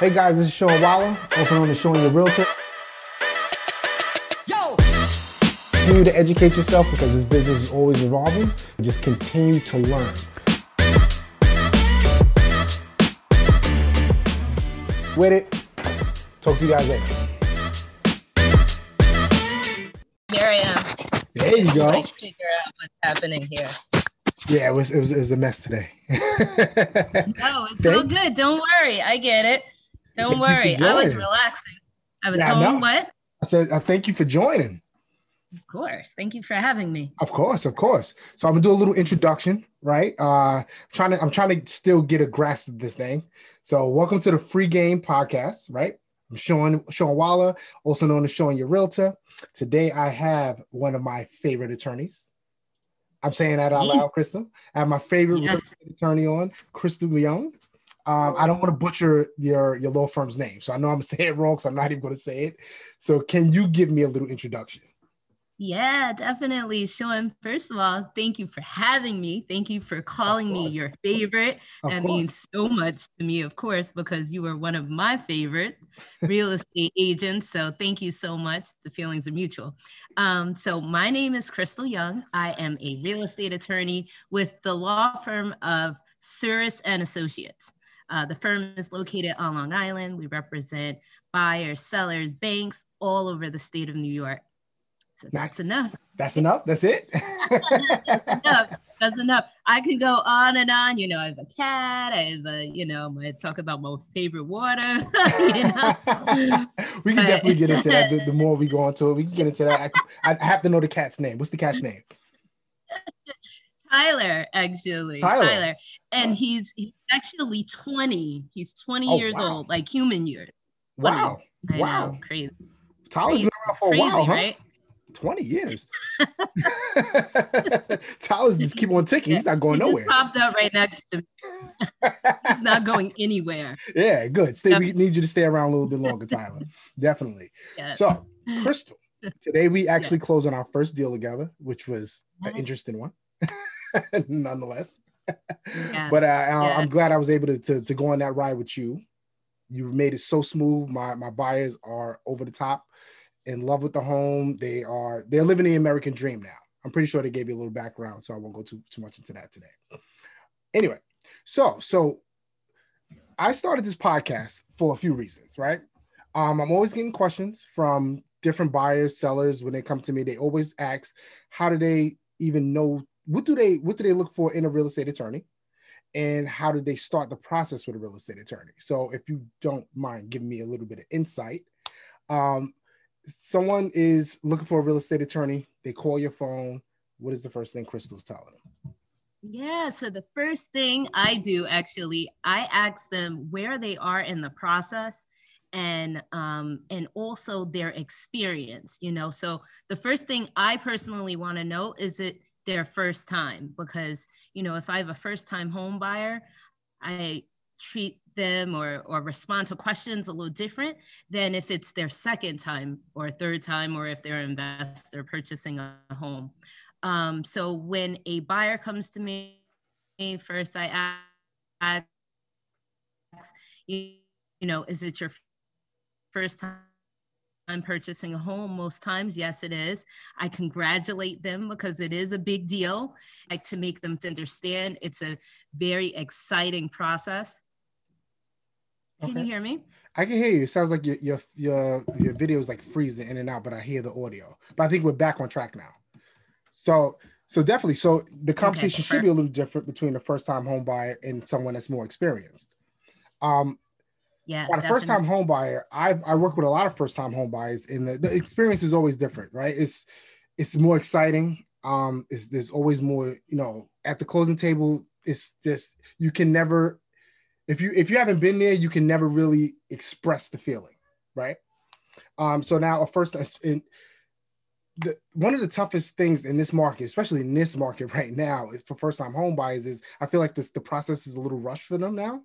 Hey guys, this is Sean Waller, also known as Showing Your Realtor. Yo! Continue to educate yourself because this business is always evolving. Just continue to learn. With it. Talk to you guys later. Here I am. There you go. Like figure out what's happening here. Yeah, it was it was, it was a mess today. No, it's all good. Don't worry. I get it. Don't worry. I was relaxing. I was Yeah, home. What? I said, uh, thank you for joining. Of course. Thank you for having me. Of course, of course. So I'm gonna do a little introduction, right? Uh I'm trying to I'm trying to still get a grasp of this thing. So welcome to the free game podcast, right? I'm Sean Sean Waller, also known as Showing Your Realtor. Today I have one of my favorite attorneys. I'm saying that out loud, Crystal. I have my favorite Yes. attorney on, Crystal Young. Um, I don't want to butcher your your law firm's name, so I know I'm gonna say it wrong, so I'm not even gonna say it. So can you give me a little introduction? Yeah, definitely. Sean, first of all, thank you for having me. Thank you for calling me your favorite. Of that course. means so much to me, of course, because you are one of my favorite real estate agents. So thank you so much. The feelings are mutual. Um, so my name is Crystal Young. I am a real estate attorney with the law firm of Suris and Associates. Uh, the firm is located on Long Island. We represent buyers, sellers, banks all over the state of New York. So that's Nice. enough. That's enough. That's it. That's enough. That's enough. I can go on and on. You know, I have a cat. I have a, you know, I talk about my favorite water. you know? we can But- definitely get into that. The, the more we go into it, we can get into that. I, I have to know the cat's name. What's the cat's name? Tyler, actually. Tyler. And he's he's actually 20. He's 20 Oh, years wow. old, like human years. Wow. I Wow. know, crazy. Tyler's been around for a Crazy, while, huh? right? 20 years. Tyler's just keep on ticking. He's not going nowhere. He just nowhere. popped up right next to me. He's not going anywhere. Yeah, good. Stay. We need you to stay around a little bit longer, Tyler. Definitely. Yeah. So, Crystal, today we actually closed on our first deal together, which was an interesting one, nonetheless. Yeah. But uh, I- Yeah. I'm glad I was able to, to to go on that ride with you. You made it so smooth. My my buyers are over the top, in love with the home. They are they're living the American dream now. I'm pretty sure they gave you a little background, so I won't go too too much into that today. Anyway, so so I started this podcast for a few reasons, right? Um, I'm always getting questions from different buyers, sellers when they come to me. They always ask, how do they even know what do they what do they look for in a real estate attorney? And how did they start the process with a real estate attorney? So if you don't mind giving me a little bit of insight, um, someone is looking for a real estate attorney, they call your phone. What is the first thing Crystal's telling them? Yeah, so the first thing I do actually, I ask them where they are in the process and um and also their experience, you know. So the first thing I personally want to know is it their first time because, you know, if I have a first time home buyer, I treat them or or respond to questions a little different than if it's their second time or third time or if they're an investor purchasing a home. Um, so when a buyer comes to me, first I ask, you, you know, is it your first time purchasing a home? Most times, yes, it is. I congratulate them because it is a big deal. I like to make them understand it's a very exciting process. Can Okay. you hear me? I can hear you. It sounds like your your your your video is like freezing in and out, but I hear the audio. But I think we're back on track now. So so definitely. So the conversation should be a little different between a first time home buyer and someone that's more experienced. Um, Yeah. By the first time home buyer, I, I work with a lot of first time home buyers, and the, the experience is always different, right? It's it's more exciting. Um, it's, there's always more, you know, at the closing table. It's just you can never, if you if you haven't been there, you can never really express the feeling, right? Um, so now a first in the one of the toughest things in this market, especially in this market right now, is for first time home buyers, is I feel like this the process is a little rushed for them now.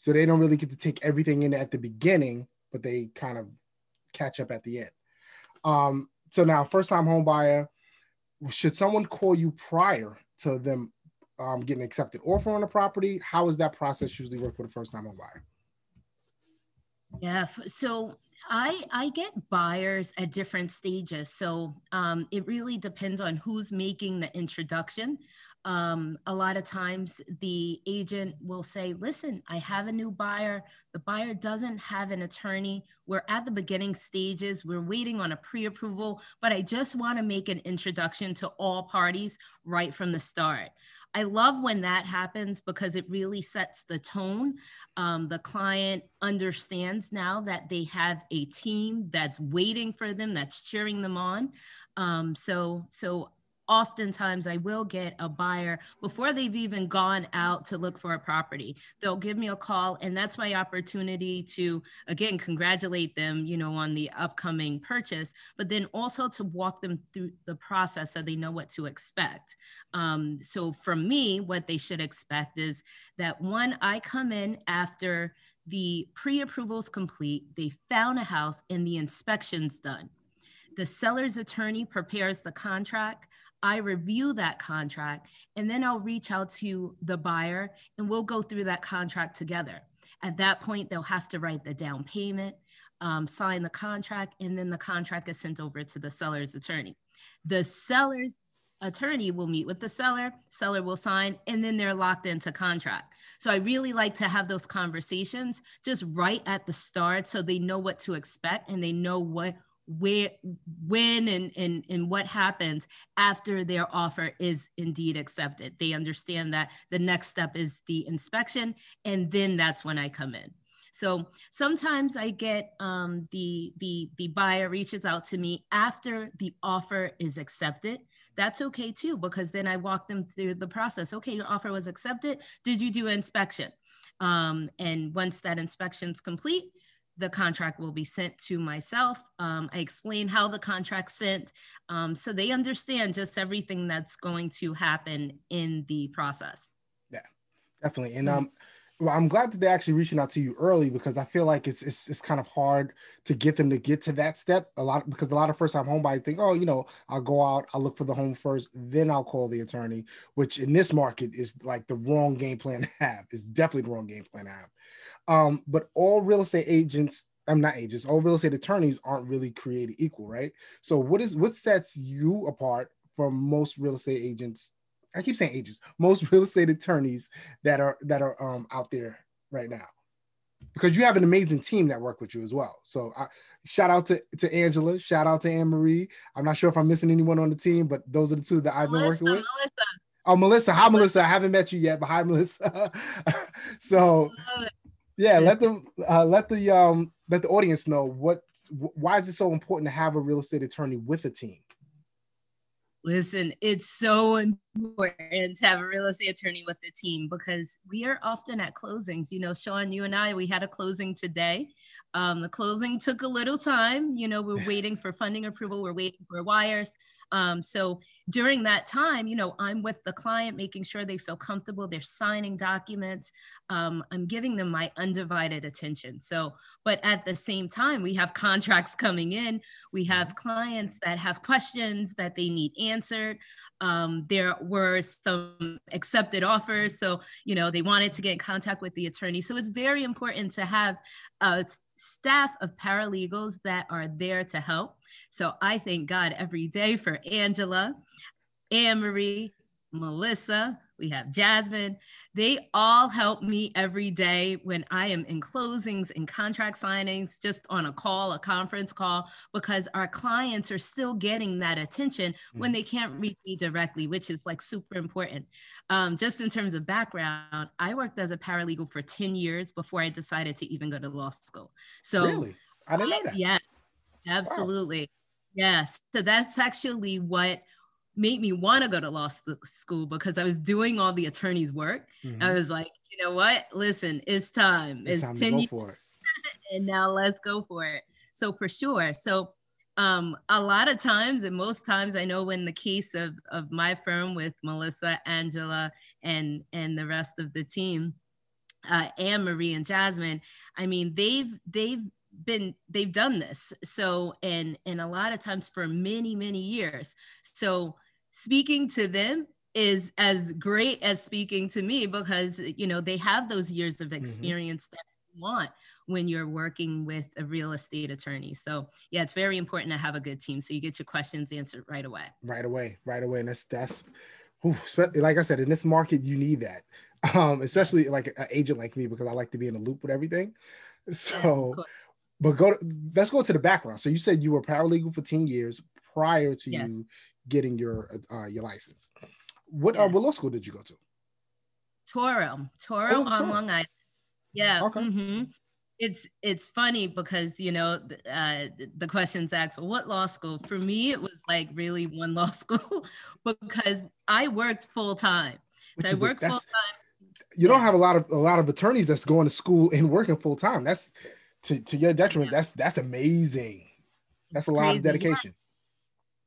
So they don't really get to take everything in at the beginning, but they kind of catch up at the end. Um, so now, first time home buyer, should someone call you prior to them um, getting accepted offer on a property? How does that process usually work with a first time home buyer? Yeah. So I I get buyers at different stages. So um, it really depends on who's making the introduction. Um, a lot of times the agent will say, listen, I have a new buyer. The buyer doesn't have an attorney. We're at the beginning stages. We're waiting on a pre approval, but I just want to make an introduction to all parties right from the start. I love when that happens because it really sets the tone. Um, the client understands now that they have a team that's waiting for them, that's cheering them on. Um, so, so oftentimes I will get a buyer before they've even gone out to look for a property. They'll give me a call, and that's my opportunity to, again, congratulate them, you know, on the upcoming purchase, but then also to walk them through the process so they know what to expect. Um, so for me, what they should expect is that one, I come in after the pre-approvals complete, they found a house and the inspection's done. The seller's attorney prepares the contract. I review that contract and then I'll reach out to the buyer and we'll go through that contract together. At that point, they'll have to write the down payment, um, sign the contract, and then the contract is sent over to the seller's attorney. The seller's attorney will meet with the seller, seller will sign, and then they're locked into contract. So I really like to have those conversations just right at the start so they know what to expect and they know what where when and, and and what happens after their offer is indeed accepted. They understand that the next step is the inspection and then that's when i come in. So sometimes i get um, the the the buyer reaches out to me after the offer is accepted. That's okay too because then i walk them through the process. Okay your offer was accepted. Did you do inspection? Um, and once that inspection's complete the contract will be sent to myself. Um, I explain how the contract's sent um, so they understand just everything that's going to happen in the process. Yeah, definitely. And um, well, I'm glad that they're actually reaching out to you early because I feel like it's, it's it's kind of hard to get them to get to that step a lot because a lot of first time home buyers think, oh, you know, I'll go out, I'll look for the home first, then I'll call the attorney, which in this market is like the wrong game plan to have. It's definitely the wrong game plan to have. Um, but all real estate agents, I'm not agents, all real estate attorneys aren't really created equal, right? So what is what sets you apart from most real estate agents? I keep saying agents, most real estate attorneys that are that are um, out there right now, because you have an amazing team that work with you as well. So I, shout out to, to Angela, shout out to Anne Marie. I'm not sure if I'm missing anyone on the team, but those are the two that I've been working with. Melissa. Oh, Melissa. Hi, Melissa. I haven't met you yet, but hi, Melissa. so yeah let them uh, let the um let the audience know what why is it so important to have a real estate attorney with a team? Listen it's so important to have a real estate attorney with the team because we are often at closings you know sean you and i we had a closing today um, the closing took a little time you know we're waiting for funding approval we're waiting for wires um, so during that time, you know, I'm with the client, making sure they feel comfortable. They're signing documents. Um, I'm giving them my undivided attention. So, but at the same time, we have contracts coming in. We have clients that have questions that they need answered. Um, there were some accepted offers. So, you know, they wanted to get in contact with the attorney. So it's very important to have a staff of paralegals that are there to help. So I thank God every day for Angela, Anne Marie, Melissa, we have Jasmine. They all help me every day when I am in closings and contract signings, just on a call, a conference call, because our clients are still getting that attention when mm. they can't reach me directly, which is like super important. Um, just in terms of background, I worked as a paralegal for 10 years before I decided to even go to law school. So, really? I didn't know that. Yeah, absolutely. Wow. Yes. So that's actually what made me want to go to law school because I was doing all the attorney's work. Mm-hmm. I was like, you know what? Listen, it's time. It's, it's time 10 years. and now let's go for it. So for sure. So um, a lot of times and most times I know in the case of, of my firm with Melissa, Angela, and and the rest of the team, uh, Anne Marie and Jasmine, I mean, they've they've been they've done this so and and a lot of times for many many years so speaking to them is as great as speaking to me because you know they have those years of mm-hmm. experience mm-hmm. that you want when you're working with a real estate attorney. So yeah, it's very important to have a good team so you get your questions answered right away. Right away, right away. And that's that's whew, like I said, in this market, you need that. Um, especially like an agent like me because I like to be in the loop with everything. So yeah, but go to, let's go to the background. So you said you were paralegal for 10 years prior to yes. you getting your uh, your license. What uh, yeah. uh, what law school did you go to? Touro, Touro oh, on. Long Island. Yeah. Okay. Mm-hmm. It's it's funny because you know uh, the questions asked, well, what law school? For me, it was like really one law school because I worked full time. So I worked full time. You don't have a lot of a lot of attorneys that's going to school and working full time. That's to, to your detriment. That's that's amazing. That's a lot Crazy. of dedication.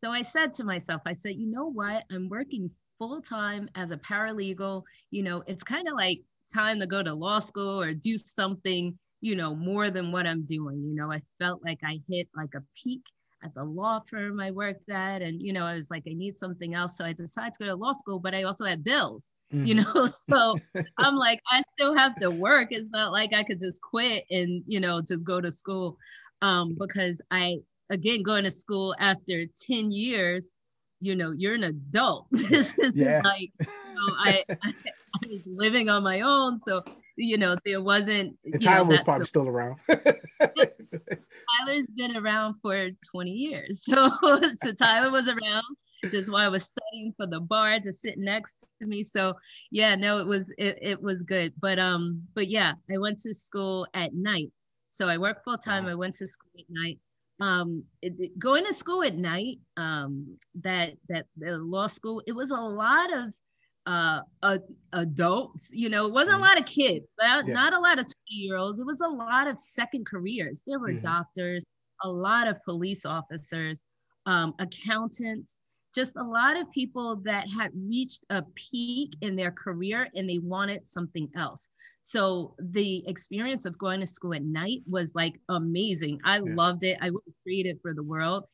So I said to myself, I said, you know what? I'm working full time as a paralegal. You know, it's kind of like time to go to law school or do something, you know, more than what I'm doing. You know, I felt like I hit like a peak at the law firm I worked at. And, you know, I was like, I need something else. So I decided to go to law school, but I also had bills, mm. you know? So I'm like, I still have to work. It's not like I could just quit and, you know, just go to school. Um, because I again going to school after 10 years you know you're an adult this is yeah. like you know, I, I, I was living on my own so you know there wasn't Tyler know, was probably so, still around Tyler's been around for 20 years so so Tyler was around just while I was studying for the bar to sit next to me. So yeah, no, it was it, it was good. But um, but yeah, I went to school at night. So I worked full time. Wow. I went to school at night um, it, going to school at night, um, that that the law school, it was a lot of uh, uh, adults. You know, it wasn't mm-hmm. a lot of kids, not, yeah. not a lot of twenty year olds. It was a lot of second careers. There were mm-hmm. doctors, a lot of police officers, um, accountants, just a lot of people that had reached a peak in their career and they wanted something else. So the experience of going to school at night was like amazing. I yeah. loved it. I would trade it for the world.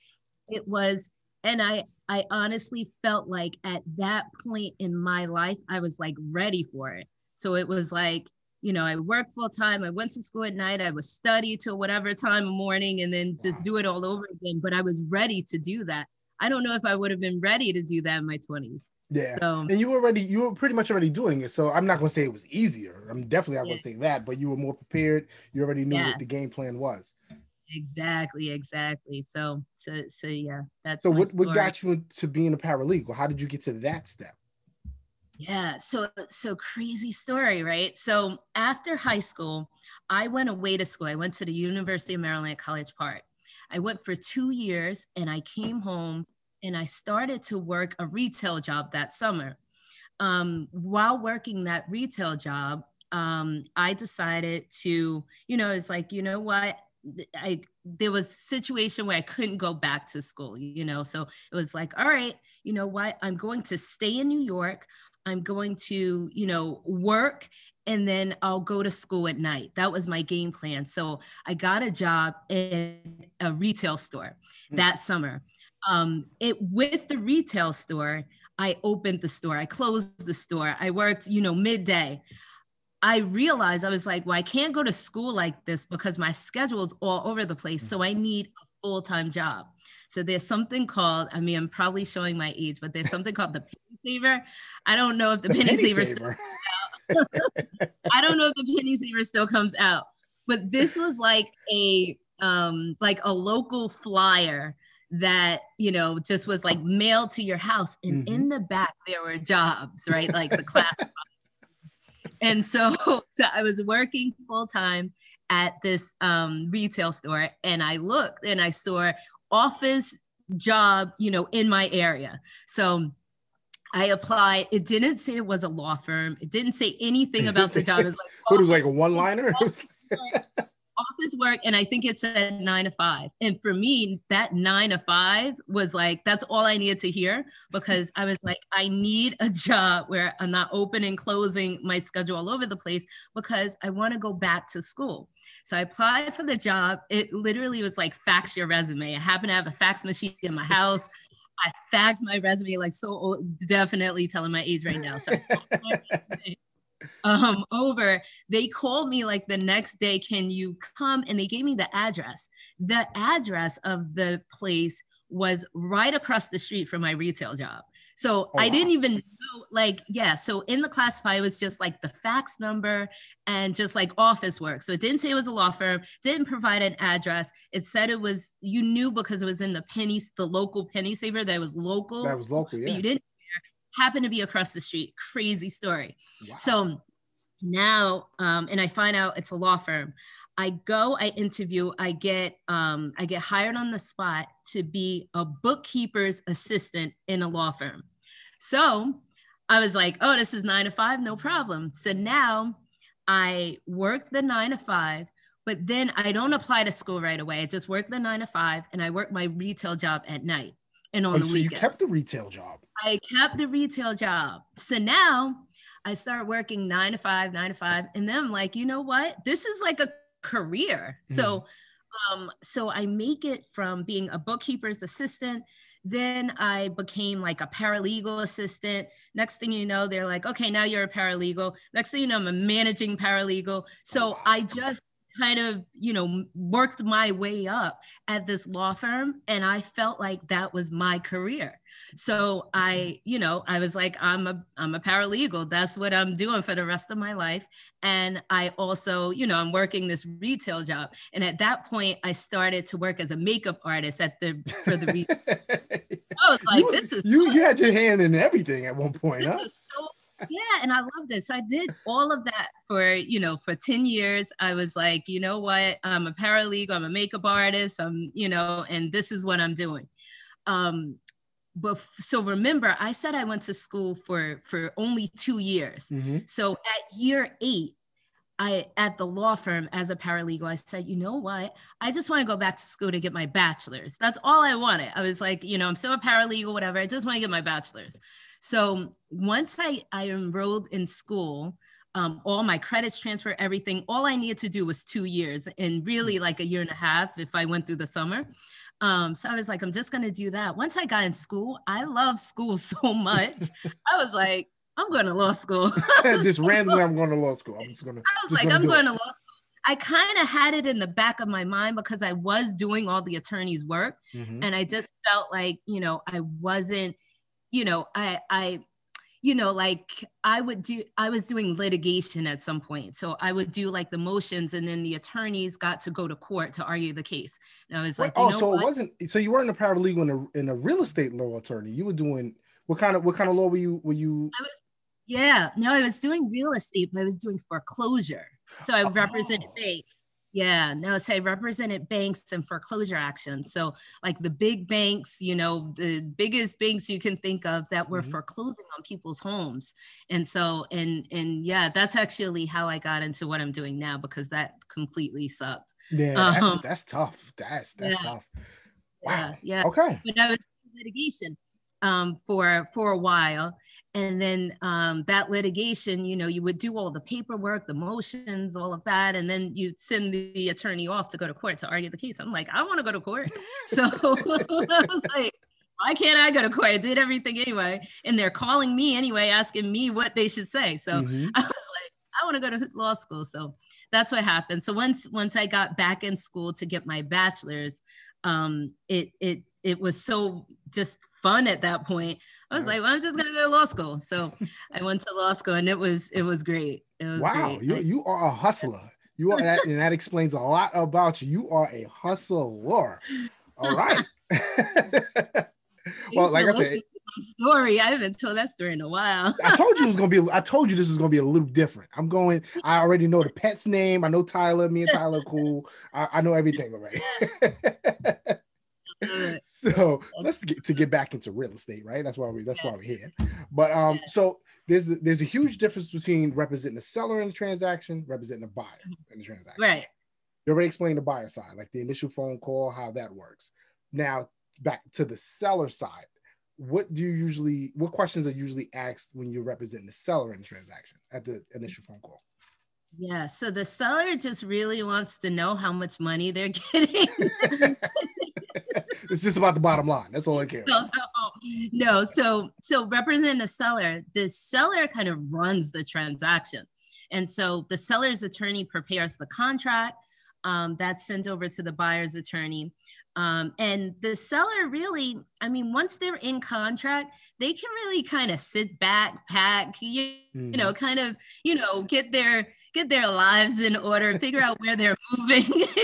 It was, and I I honestly felt like at that point in my life, I was like ready for it. So it was like, you know, I worked full time. I went to school at night. I would study till whatever time of morning and then just do it all over again. But I was ready to do that. I don't know if I would have been ready to do that in my 20s. Yeah. So, and you were already you were pretty much already doing it. So I'm not gonna say it was easier. I'm definitely not yeah. gonna say that, but you were more prepared. You already knew yeah. what the game plan was. Exactly, exactly. So so so yeah, that's so what, what got you into being a paralegal? How did you get to that step? Yeah, so so crazy story, right? So after high school, I went away to school. I went to the University of Maryland at College Park. I went for two years and I came home and I started to work a retail job that summer. Um, while working that retail job, um, I decided to, you know, it's like, you know what? I there was a situation where I couldn't go back to school, you know. So it was like, all right, you know what? I'm going to stay in New York. I'm going to, you know, work and then I'll go to school at night. That was my game plan. So I got a job in a retail store mm. that summer. Um, it with the retail store, I opened the store, I closed the store, I worked, you know, midday. I realized I was like, well, I can't go to school like this because my schedule's all over the place. So I need a full time job. So there's something called, I mean, I'm probably showing my age, but there's something called the penny saver. I don't know if the, the penny, penny, saver, saver. I don't know if the penny saver still comes out, but this was like a um like a local flyer that you know just was like mailed to your house and mm-hmm. in the back there were jobs right like the class and so so i was working full time at this um, retail store and i looked and i saw office job you know in my area so I applied. It didn't say it was a law firm. It didn't say anything about the job. It was like, it was like a one liner. office work and I think it said nine to five. And for me, that nine to five was like, that's all I needed to hear because I was like, I need a job where I'm not open and closing my schedule all over the place because I want to go back to school. So I applied for the job. It literally was like fax your resume. I happen to have a fax machine in my house. I faxed my resume like so old, definitely telling my age right now. So um, over. They called me like the next day, can you come? And they gave me the address. The address of the place was right across the street from my retail job. So oh, I didn't even know, like, yeah. So in the classify, it was just like the fax number and just like office work. So it didn't say it was a law firm, didn't provide an address. It said it was, you knew because it was in the penny, the local penny saver that was local. That was local, yeah. you didn't happen to be across the street. Crazy story. Wow. So now, um, and I find out it's a law firm. I go, I interview, I get um, I get hired on the spot to be a bookkeeper's assistant in a law firm. So I was like, oh, this is nine to five, no problem. So now I work the nine to five, but then I don't apply to school right away. I just work the nine to five and I work my retail job at night and on oh, the so weekend. you kept the retail job. I kept the retail job. So now I start working nine to five, nine to five. And then I'm like, you know what? This is like a career. Mm-hmm. So um, so I make it from being a bookkeeper's assistant. Then I became like a paralegal assistant. Next thing you know, they're like, okay, now you're a paralegal. Next thing you know, I'm a managing paralegal. So I just kind of, you know, worked my way up at this law firm and I felt like that was my career. So I, you know, I was like I'm a I'm a paralegal. That's what I'm doing for the rest of my life. And I also, you know, I'm working this retail job. And at that point I started to work as a makeup artist at the for the re- I was like, was, this is you you had your hand in everything at one point, this huh? so yeah and i love this so i did all of that for you know for 10 years i was like you know what i'm a paralegal i'm a makeup artist i'm you know and this is what i'm doing um but so remember i said i went to school for for only two years mm-hmm. so at year eight I at the law firm as a paralegal, I said, you know what? I just want to go back to school to get my bachelor's. That's all I wanted. I was like, you know, I'm still a paralegal, whatever. I just want to get my bachelor's. So once I, I enrolled in school, um, all my credits transfer, everything, all I needed to do was two years and really mm. like a year and a half if I went through the summer. Um, so I was like, I'm just going to do that. Once I got in school, I love school so much. I was like, I'm going to law school. just randomly, I'm going to law school. I'm just to. I was like, I'm going it. to law school. I kind of had it in the back of my mind because I was doing all the attorney's work. Mm-hmm. And I just felt like, you know, I wasn't you know, I, I, you know, like I would do, I was doing litigation at some point. So I would do like the motions and then the attorneys got to go to court to argue the case. And I was like, oh, so what? it wasn't, so you weren't a paralegal in a, in a real estate law attorney. You were doing, what kind of, what kind of law were you, were you? I was, yeah, no, I was doing real estate, but I was doing foreclosure. So I represented oh. banks yeah, no, so I represented banks and foreclosure actions. So, like the big banks, you know, the biggest banks you can think of that were mm-hmm. foreclosing on people's homes. And so, and and yeah, that's actually how I got into what I'm doing now because that completely sucked. Yeah, that's, um, that's tough. That's that's yeah. tough. Wow. Yeah, yeah. Okay. But I was litigation um, for for a while, and then um, that litigation you know you would do all the paperwork the motions all of that and then you'd send the attorney off to go to court to argue the case. I'm like i want to go to court. So i was like why can't i go to court? I did everything anyway. And they're calling me anyway asking me what they should say. So mm-hmm. i was like i want to go to law school. So that's what happened. So once once i got back in school to get my bachelor's um, it it it was so just fun at that point. I was like, well, I'm just gonna go to law school. So I went to law school, and it was it was great. It was wow, great. you you are a hustler. You are that, and that explains a lot about you. You are a hustler. All right. well, like I said, story. I haven't told that story in a while. I told you it was gonna be. I told you this was gonna be a little different. I'm going. I already know the pet's name. I know Tyler. Me and Tyler cool. I, I know everything already. so let's get to get back into real estate, right? That's why we that's why we're here. But um, so there's there's a huge difference between representing the seller in the transaction, representing the buyer mm-hmm. in the transaction. Right. You already explained the buyer side, like the initial phone call, how that works. Now back to the seller side. What do you usually what questions are usually asked when you're representing the seller in the transaction at the initial phone call? Yeah, so the seller just really wants to know how much money they're getting. it's just about the bottom line. That's all I care. So, no. So so represent the seller. The seller kind of runs the transaction, and so the seller's attorney prepares the contract. Um, that's sent over to the buyer's attorney. Um, and the seller really, I mean, once they're in contract, they can really kind of sit back, pack, you, mm-hmm. you know, kind of, you know, get their get their lives in order, figure out where they're moving,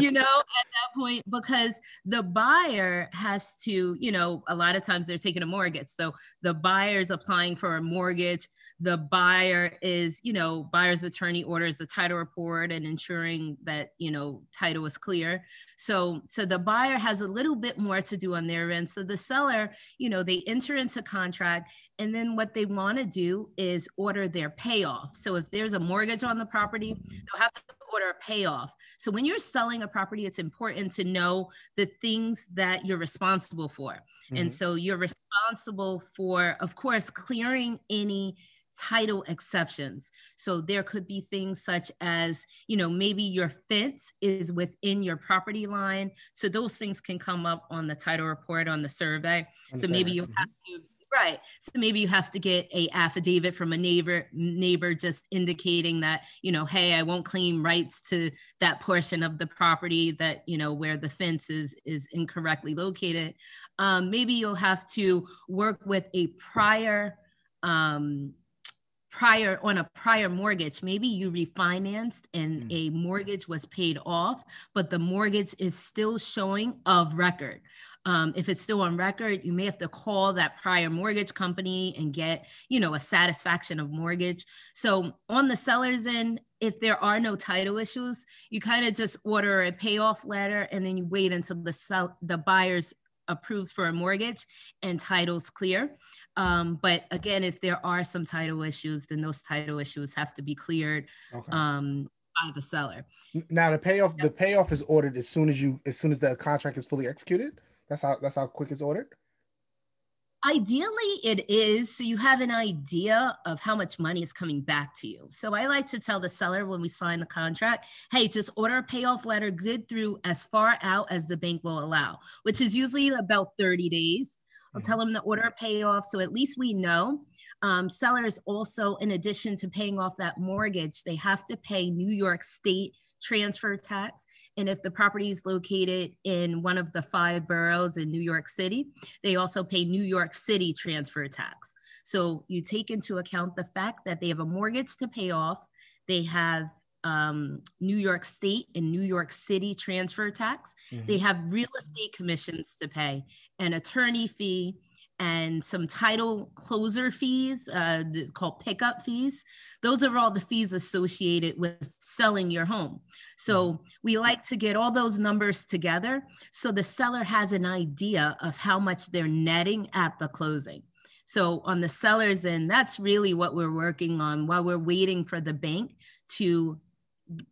you know, at that point, because the buyer has to, you know, a lot of times they're taking a mortgage. So the buyer's applying for a mortgage. The buyer is, you know, buyer's attorney orders a title report and ensuring that, you know, title is clear. So, so the buyer has a little bit more to do on their end. So the seller, you know, they enter into contract and then what they want to do is order their payoff. So if there's a mortgage on the property, they'll have to order a payoff. So when you're selling a property, it's important to know the things that you're responsible for. Mm-hmm. And so you're responsible for, of course, clearing any title exceptions. So there could be things such as, you know, maybe your fence is within your property line. So those things can come up on the title report on the survey. so maybe you mm-hmm. have to Right. So maybe you have to get a affidavit from a neighbor neighbor just indicating that, you know, hey, I won't claim rights to that portion of the property that, you know, where the fence is is incorrectly located. Um, maybe you'll have to work with a prior um, prior on a prior mortgage. Maybe you refinanced and mm. a mortgage was paid off but the mortgage is still showing of record. Um, if it's still on record you may have to call that prior mortgage company and get you know a satisfaction of mortgage. So on the seller's end if there are no title issues you kind of just order a payoff letter and then you wait until the sell the buyer's approved for a mortgage and titles clear um, but again, if there are some title issues, then those title issues have to be cleared okay. um, by the seller. Now the payoff, the payoff is ordered as soon as you, as soon as the contract is fully executed. That's how that's how quick it's ordered. Ideally, it is. So you have an idea of how much money is coming back to you. So I like to tell the seller when we sign the contract, hey, just order a payoff letter good through as far out as the bank will allow, which is usually about 30 days. I'll tell them to order a payoff. So at least we know. Um, sellers also, in addition to paying off that mortgage, they have to pay New York State transfer tax. And if the property is located in one of the five boroughs in New York City, they also pay New York City transfer tax. So you take into account the fact that they have a mortgage to pay off, they have um, New York State and New York City transfer tax. Mm-hmm. They have real estate commissions to pay, an attorney fee, and some title closer fees uh, called pickup fees. Those are all the fees associated with selling your home. So mm-hmm. we like to get all those numbers together so the seller has an idea of how much they're netting at the closing. So on the seller's end, that's really what we're working on while we're waiting for the bank to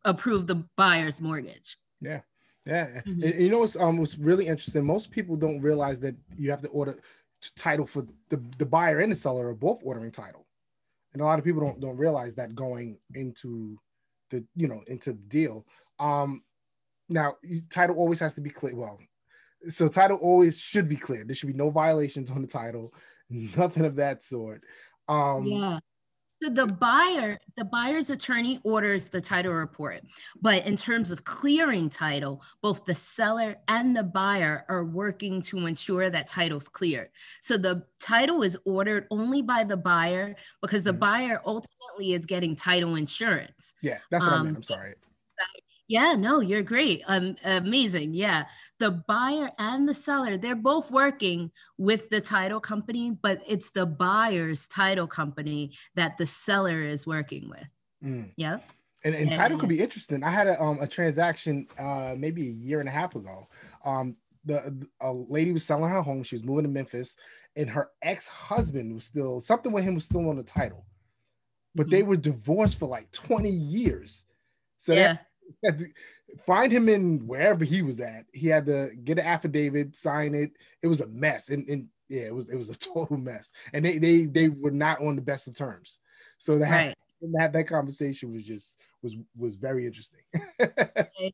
approve the buyer's mortgage. Yeah. Yeah. Mm-hmm. And, you know what's um what's really interesting? Most people don't realize that you have to order title for the, the buyer and the seller are both ordering title. And a lot of people don't don't realize that going into the you know into the deal. Um now title always has to be clear. Well, so title always should be clear. There should be no violations on the title, nothing of that sort. Um yeah. So the buyer, the buyer's attorney orders the title report. But in terms of clearing title, both the seller and the buyer are working to ensure that title's cleared. So the title is ordered only by the buyer because the mm-hmm. buyer ultimately is getting title insurance. Yeah, that's what um, I meant. I'm sorry. Yeah, no, you're great. Um, amazing. Yeah. The buyer and the seller, they're both working with the title company, but it's the buyer's title company that the seller is working with. Mm. Yeah. And, and, title could be interesting. I had a, um, a transaction uh, maybe a year and a half ago. Um, the a lady was selling her home. She was moving to Memphis, and her ex husband was still something with him was still on the title, but mm-hmm. they were divorced for like 20 years. So yeah. that find him in wherever he was at. He had to get an affidavit, sign it. It was a mess, and, and yeah, it was it was a total mess. And they they they were not on the best of terms. So that right. that that conversation was just was was very interesting.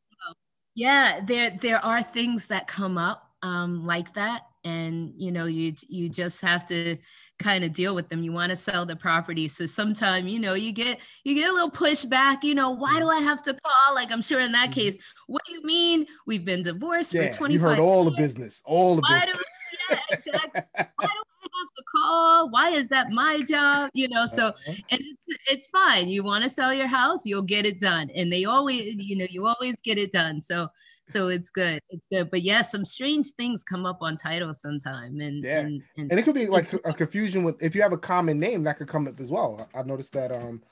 yeah, there there are things that come up um, like that and you know you you just have to kind of deal with them you want to sell the property so sometimes you know you get you get a little pushback you know why do i have to call like i'm sure in that mm-hmm. case what do you mean we've been divorced yeah, for 25 you heard all years. the business all the why business do, yeah, exactly. why do I have to call? Why is that my job? You know, so uh-huh. and it's it's fine. You want to sell your house, you'll get it done. And they always, you know, you always get it done. So so it's good. It's good. But yeah, some strange things come up on title sometime. And yeah, and, and, and it could be like a confusion with if you have a common name that could come up as well. I've noticed that um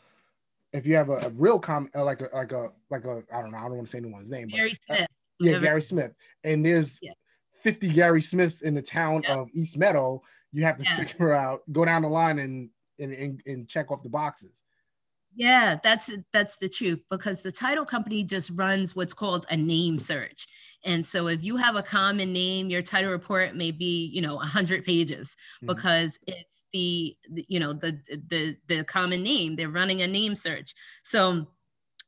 if you have a, a real common uh, like a like a like a I don't know, I don't want to say anyone's name, but Gary uh, Smith. yeah, Gary Smith. And there's yeah. 50 Gary Smiths in the town of East Meadow you have to yeah. figure out, go down the line and, and, and, and check off the boxes. Yeah, that's that's the truth because the title company just runs what's called a name search. And so if you have a common name, your title report may be, you know, 100 pages mm-hmm. because it's the, the, you know, the the the common name. They're running a name search. So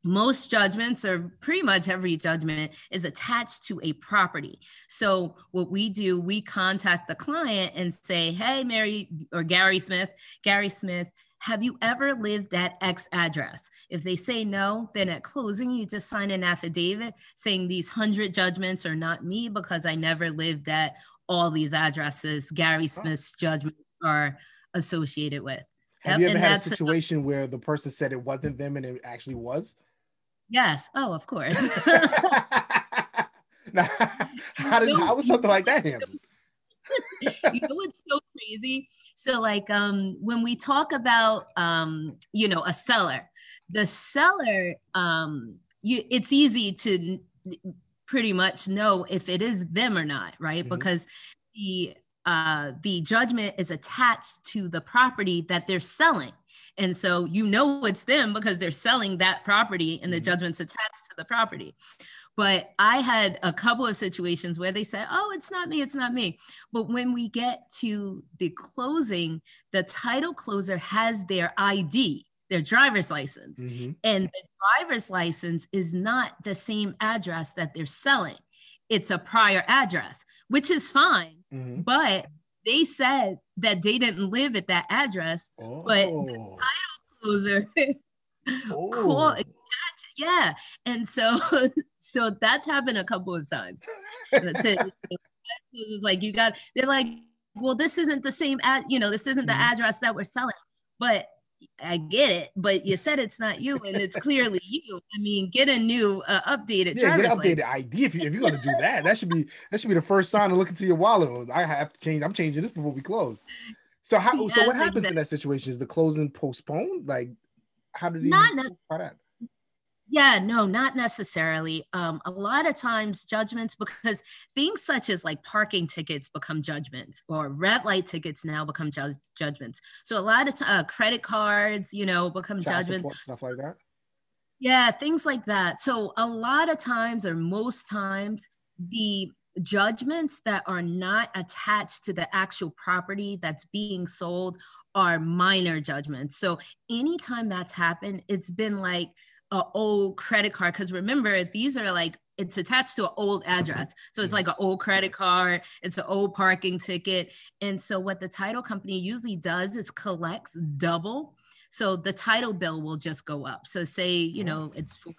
most judgments or pretty much every judgment is attached to a property so what we do we contact the client and say hey mary or gary smith gary smith have you ever lived at X address? If they say no, then at closing, you just sign an affidavit saying these 100 judgments are not me because I never lived at all these addresses Gary Smith's judgments are associated with. Have yep, you ever had a situation a- where the person said it wasn't them and it actually was? Yes. Oh, of course. now, how does how was something like that handled? you know what's so crazy? So, like, um, when we talk about, um, you know, a seller, the seller, um, you, it's easy to pretty much know if it is them or not, right? Mm-hmm. Because the uh, the judgment is attached to the property that they're selling. And so you know it's them because they're selling that property and the mm-hmm. judgment's attached to the property. But I had a couple of situations where they said, oh, it's not me, it's not me. But when we get to the closing, the title closer has their ID, their driver's license. Mm-hmm. And the driver's license is not the same address that they're selling, it's a prior address, which is fine. Mm-hmm. But they said that they didn't live at that address, oh. but the oh. title closer oh. called, yeah. And so so that's happened a couple of times. That's it. it's like you got they're like, well, this isn't the same ad, you know, this isn't the mm-hmm. address that we're selling. But I get it, but you said it's not you, and it's clearly you. I mean, get a new, uh, updated. Yeah, get an updated ID if, you, if you're going to do that. That should be that should be the first sign to look into your wallet. I have to change. I'm changing this before we close. So how? Yes, so what happens exactly. in that situation? Is the closing postponed? Like, how did he? Not that? Yeah, no, not necessarily. Um, a lot of times, judgments, because things such as like parking tickets become judgments, or red light tickets now become ju- judgments. So a lot of t- uh, credit cards, you know, become Child judgments. Stuff like that. Yeah, things like that. So a lot of times, or most times, the judgments that are not attached to the actual property that's being sold are minor judgments. So anytime that's happened, it's been like a old credit card because remember these are like it's attached to an old address. So it's mm-hmm. like an old credit card it's an old parking ticket. And so what the title company usually does is collects double. So the title bill will just go up. So say you mm-hmm. know it's for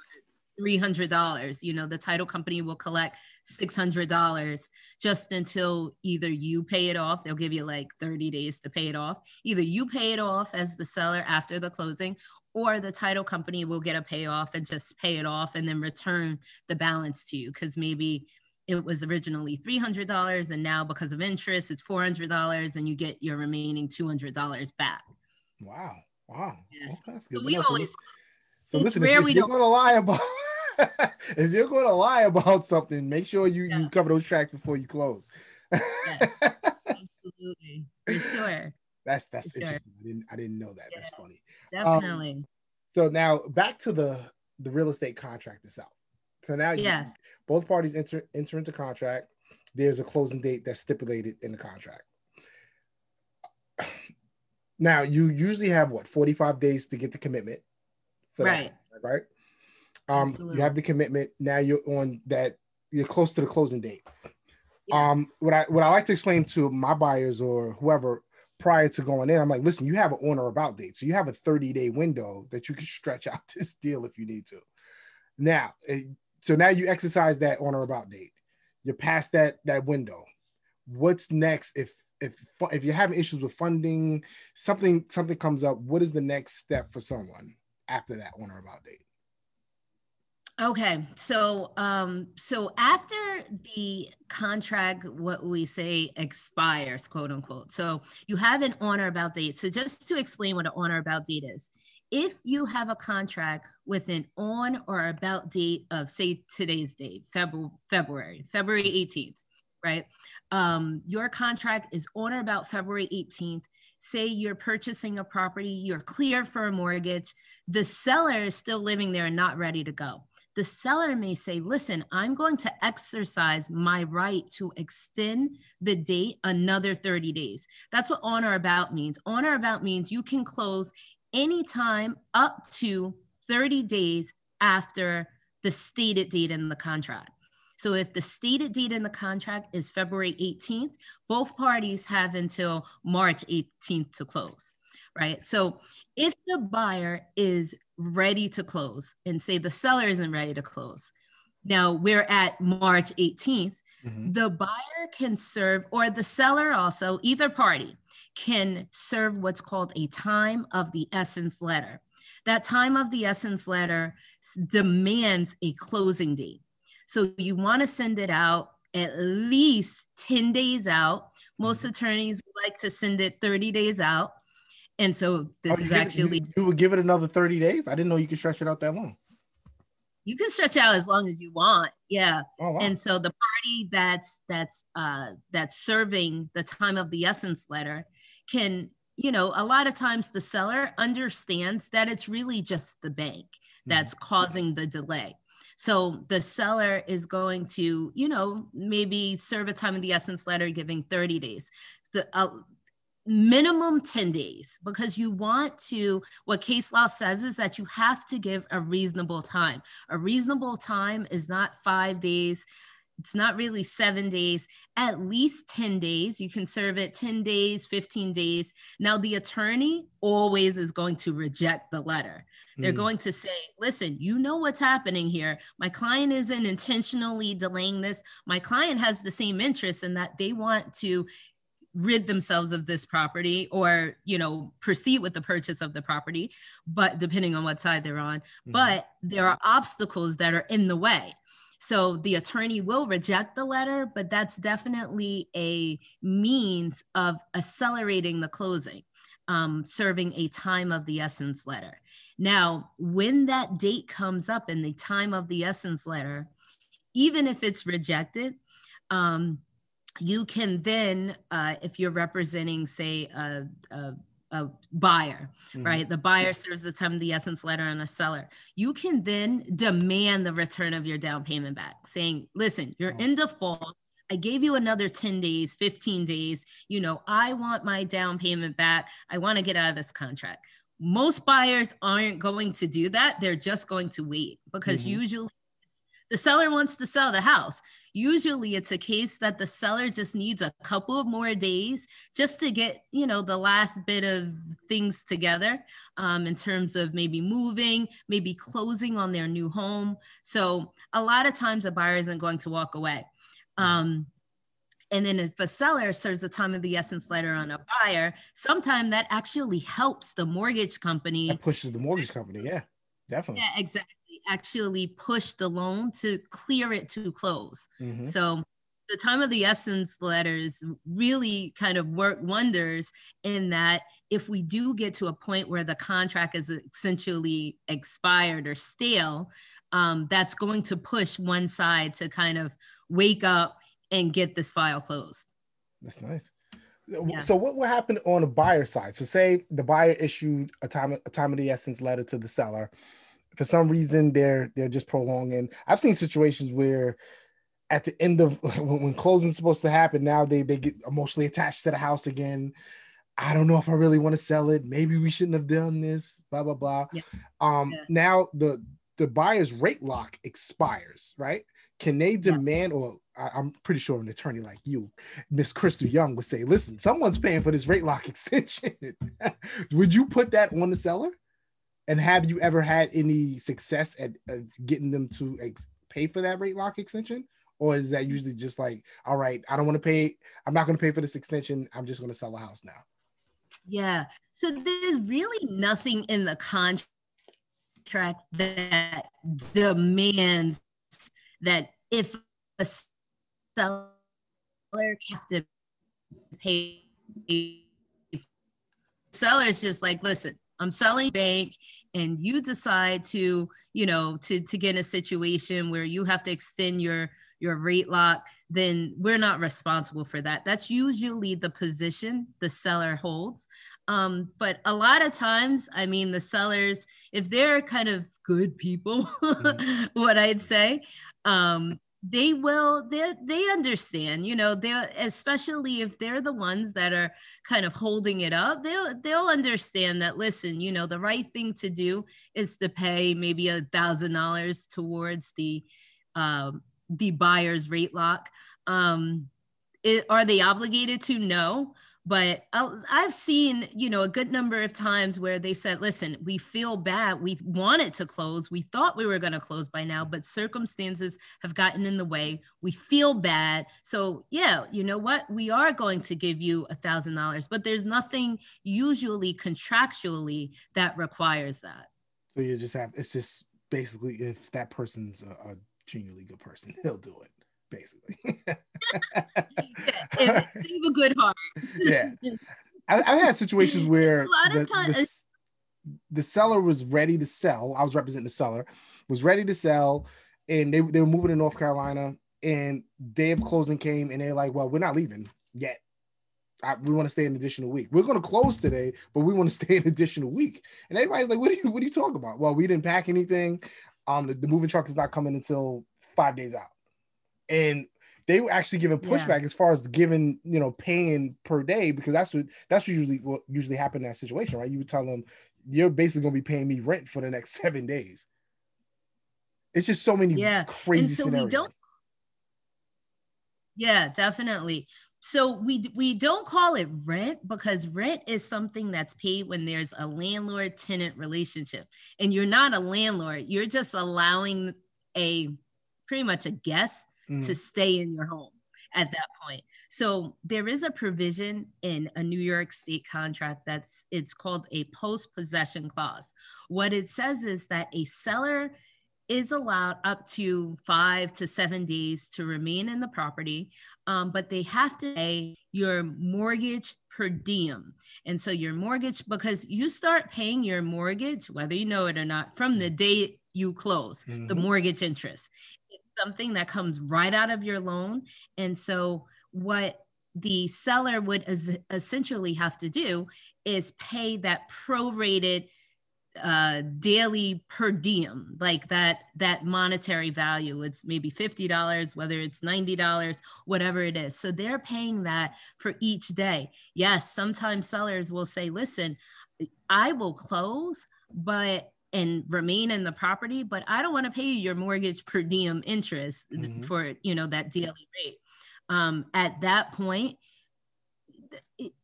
$300 you know the title company will collect $600 just until either you pay it off they'll give you like 30 days to pay it off. Either you pay it off as the seller after the closing or the title company will get a payoff and just pay it off and then return the balance to you because maybe it was originally $300 and now because of interest it's $400 and you get your remaining $200 back wow wow yes. Oh, that's good. we always so listen if, if you're going to lie about if you're going to lie about something make sure you, yeah. you cover those tracks before you close yes. absolutely for sure that's that's sure. interesting. I didn't I didn't know that. Yeah, that's funny. Definitely. Um, so now back to the the real estate contract itself. So now yes. You, both parties enter enter into contract. There's a closing date that's stipulated in the contract. Now you usually have what 45 days to get the commitment. right. Right. Um, you have the commitment. Now you're on that. You're close to the closing date. Yeah. Um, what I what I like to explain to my buyers or whoever prior to going in, I'm like, listen, you have an on or about date, so you have a 30 day window that you can stretch out this deal if you need to. Now, eh, so now you exercise that on or about date. You're past that that window. What's next if if if you're having issues with funding, something something comes up, what is the next step for someone after that on or about date? Okay, so um, so after the contract, what we say expires, quote unquote. So you have an on or about date. So just to explain what an on or about date is, if you have a contract with an on or about date of say today's date, February, February, February 18th, right? Um, your contract is on or about February 18th. Say you're purchasing a property, you're clear for a mortgage, the seller is still living there and not ready to go the seller may say, listen, I'm going to exercise my right to extend the date another 30 days. That's what on or about means. On or about means you can close anytime up to 30 days after the stated date in the contract. So if the stated date in the contract is February 18th, both parties have until March 18th to close, right? So if the buyer is ready to close and say the seller isn't ready to close. Now we're at March 18th. Mm-hmm. The buyer can serve, or the seller also, either party can serve what's called a time of the essence letter. That time of the essence letter demands a closing date. So you want to send it out at least 10 days out. Most mm-hmm. attorneys like to send it 30 days out. And so this oh, is actually you, you, would give it another 30 days. I didn't know you could stretch it out that long. You can stretch out as long as you want. Yeah. Oh, wow. And so the party that's that's uh that's serving the time of the essence letter can, you know, a lot of times the seller understands that it's really just the bank that's mm-hmm. causing the delay. So the seller is going to, you know, maybe serve a time of the essence letter giving 30 days. The, uh, minimum 10 days because you want to what case law says is that you have to give a reasonable time. A reasonable time is not five days. It's not really seven days. At least 10 days. You can serve it 10 days 15 days. Now the attorney always is going to reject the letter. They're mm. going to say listen you know what's happening here. My client isn't intentionally delaying this. My client has the same interest in that. They want to rid themselves of this property or you know proceed with the purchase of the property but depending on what side they're on. Mm-hmm. but there are obstacles that are in the way. So the attorney will reject the letter but that's definitely a means of accelerating the closing um, serving a time of the essence letter. Now when that date comes up in the time of the essence letter even if it's rejected um, you can then, uh, if you're representing, say, a, a, a buyer, mm-hmm. right? The buyer serves the time of the essence letter on the seller. You can then demand the return of your down payment back, saying, listen, you're oh. in default. I gave you another 10 days, 15 days. You know, I want my down payment back. I want to get out of this contract. Most buyers aren't going to do that. They're just going to wait because mm-hmm. usually the seller wants to sell the house. Usually it's a case that the seller just needs a couple of more days just to get, you know, the last bit of things together um, in terms of maybe moving, maybe closing on their new home. So a lot of times a buyer isn't going to walk away. Um, and then if a seller serves a time of the essence letter on a buyer, sometimes that actually helps the mortgage company. That pushes the mortgage company. Yeah, definitely. Yeah, exactly actually push the loan to clear it to close. Mm-hmm. So the time of the essence letters really kind of work wonders in that if we do get to a point where the contract is essentially expired or stale, um, that's going to push one side to kind of wake up and get this file closed. That's nice. Yeah. So what will happen on the buyer side? So say the buyer issued a time a time of the essence letter to the seller for some reason they're they're just prolonging. I've seen situations where at the end of when, when closing's supposed to happen, now they they get emotionally attached to the house again. I don't know if I really want to sell it. Maybe we shouldn't have done this. Blah blah blah. Yeah. Um, yeah. now the the buyer's rate lock expires, right? can they demand yeah. or I, am pretty sure an attorney like you, Miss Crystal Young, would say, listen, someone's paying for this rate lock extension. would you put that on the seller? And have you ever had any success at uh, getting them to ex- pay for that rate lock extension? Or is that usually just like, all right, I don't want to pay, I'm not going to pay for this extension. I'm just going to sell a house now. Yeah. So there's really nothing in the contract that demands that if a seller have to pay seller's just like listen i'm selling bank and you decide to you know to to get in a situation where you have to extend your your rate lock then we're not responsible for that that's usually the position the seller holds um, but a lot of times i mean the sellers if they're kind of good people mm-hmm. what i'd say um, they will they they understand you know they especially if they're the ones that are kind of holding it up they'll they'll understand that listen you know the right thing to do is to pay maybe a thousand dollars towards the um, the buyer's rate lock. Um, it, are they obligated to? No but I've seen, you know, a good number of times where they said, listen, we feel bad. We wanted to close. We thought we were going to close by now, but circumstances have gotten in the way. We feel bad. So, yeah, you know what? We are going to give you a $1,000, but there's nothing usually contractually that requires that. So you just have, it's just basically if that person's a, a genuinely good person, they'll do it basically. yeah, have a good heart. yeah. I, I, had situations where a lot the, the, the, seller was ready to sell. I was representing the seller, was ready to sell, and they, they were moving to North Carolina. And day of closing came, and they're like, "Well, we're not leaving yet. I, we want to stay an additional week. We're going to close today, but we want to stay an additional week." And everybody's like, "What are you What are you talking about?" Well, we didn't pack anything. Um, the, the moving truck is not coming until five days out and they were actually giving pushback yeah. as far as giving you know paying per day because that's what that's what usually what usually happened in that situation right? You would tell them you're basically going to be paying me rent for the next seven days. It's just so many yeah. Crazy and so scenarios. we don't yeah definitely. So we we don't call it rent because rent is something that's paid when there's a landlord tenant relationship. And you're not a landlord you're just allowing a pretty much a guest mm. to stay in your home at that point. So there is a provision in a New York state contract that's it's called a post possession clause. What it says is that a seller is allowed up to five to seven days to remain in the property, um, but they have to pay your mortgage per diem. And so your mortgage, because you start paying your mortgage, whether you know it or not, from the day you close, mm-hmm. the mortgage interest something that comes right out of your loan. And so, what the seller would essentially have to do is pay that prorated uh, daily per diem, like that that monetary value. It's maybe fifty dollars, whether it's ninety dollars, whatever it is. So they're paying that for each day. Yes, sometimes sellers will say, "Listen, I will close, but and remain in the property, but I don't want to pay you your mortgage per diem interest mm-hmm. for you know that daily rate. Um, at that point,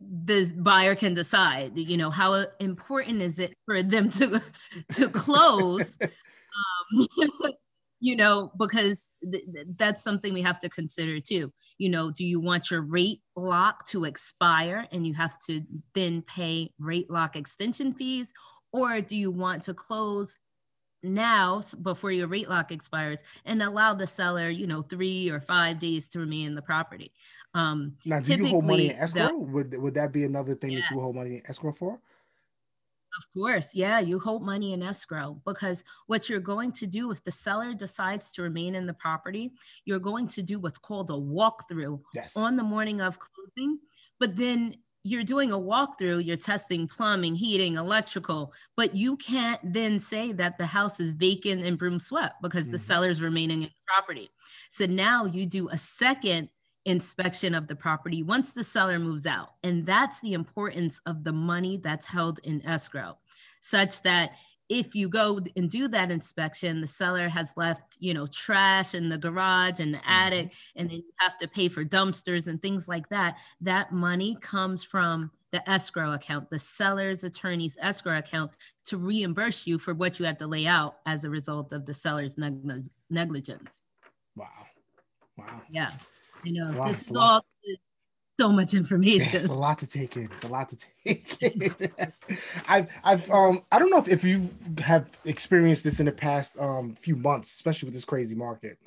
the buyer can decide. You know how important is it for them to to close. um, you know because th- that's something we have to consider too you know do you want your rate lock to expire and you have to then pay rate lock extension fees or do you want to close now before your rate lock expires and allow the seller, you know, three or five days to remain in the property? Um, now, do you hold money in escrow? The, would, would that be another thing yeah. that you hold money in escrow for? Of course, yeah, you hold money in escrow because what you're going to do if the seller decides to remain in the property, you're going to do what's called a walkthrough yes. on the morning of closing. But then you're doing a walkthrough, you're testing plumbing, heating, electrical, but you can't then say that the house is vacant and broom swept because mm-hmm. the seller's remaining in the property. So now you do a second inspection of the property once the seller moves out. And that's the importance of the money that's held in escrow, such that if you go and do that inspection, the seller has left, you know, trash in the garage and the Mm-hmm. attic, and then you have to pay for dumpsters and things like that. That money comes from the escrow account, the seller's attorney's escrow account to reimburse you for what you had to lay out as a result of the seller's negli- negligence. Wow. Wow. Yeah. You know, It's a lot, this is all so much information. Yeah, it's a lot to take in. It's a lot to take in. I've, I've, um, I don't know if, if you have experienced this in the past um few months, especially with this crazy market,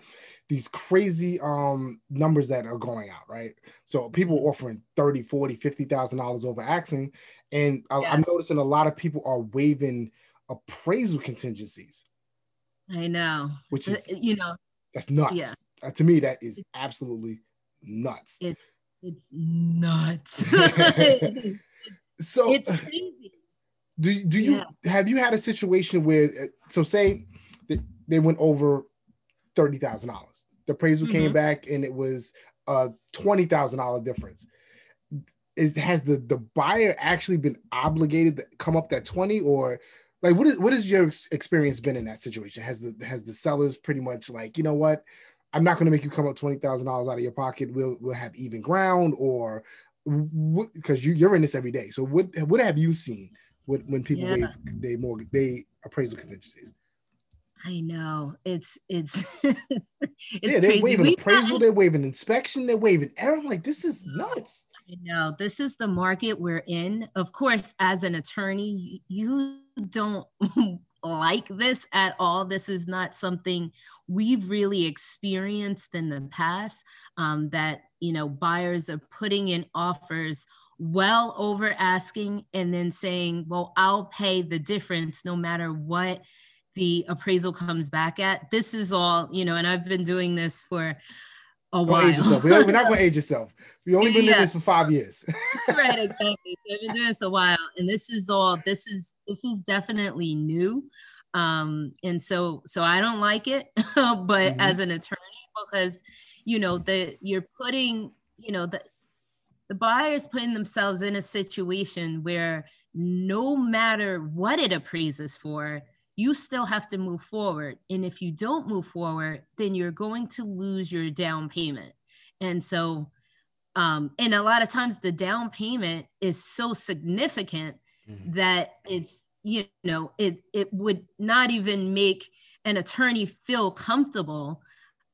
these crazy um numbers that are going out, right? So people offering 30, 40, 50,000 dollars over axing. And I, Yeah. I'm noticing a lot of people are waiving appraisal contingencies, I know. which is You know, that's nuts. yeah. Uh, to me, that is absolutely nuts. It- it's nuts. so it's crazy. Do do you have you had a situation where uh, so say that they went over thirty thousand dollars, the appraisal came Mhm. back and it was a twenty thousand dollar difference. Is has the the buyer actually been obligated to come up that twenty or like what is what has your experience been in that situation? Has the has the sellers pretty much like you know what? I'm not going to make you come up twenty thousand dollars out of your pocket. We'll we'll have even ground or because you you're in this every day. So what what have you seen? when, when people Yeah. waive they mortgage they appraisal contingencies. I know. It's it's it's yeah, they're crazy. waiving We've appraisal, they're waiving inspection, they're waiving error. I'm like, this is nuts. I know this is the market we're in. Of course, as an attorney, you don't like this at all. This is not something we've really experienced in the past. Um, that you know, buyers are putting in offers well over asking and then saying, "Well, I'll pay the difference no matter what." the appraisal comes back at this is all you know and i've been doing this for a Don't while age yourself. We're not going to age yourself. We've only been doing this for five years. right exactly so i've been doing this a while and this is all this is this is definitely new um and so so i don't like it but Mhm. as an attorney because you know the you're putting you know the the buyer's putting themselves in a situation where no matter what it appraises for you still have to move forward and if you don't move forward then you're going to lose your down payment and so um, and a lot of times the down payment is so significant Mhm. that it's you know it it would not even make an attorney feel comfortable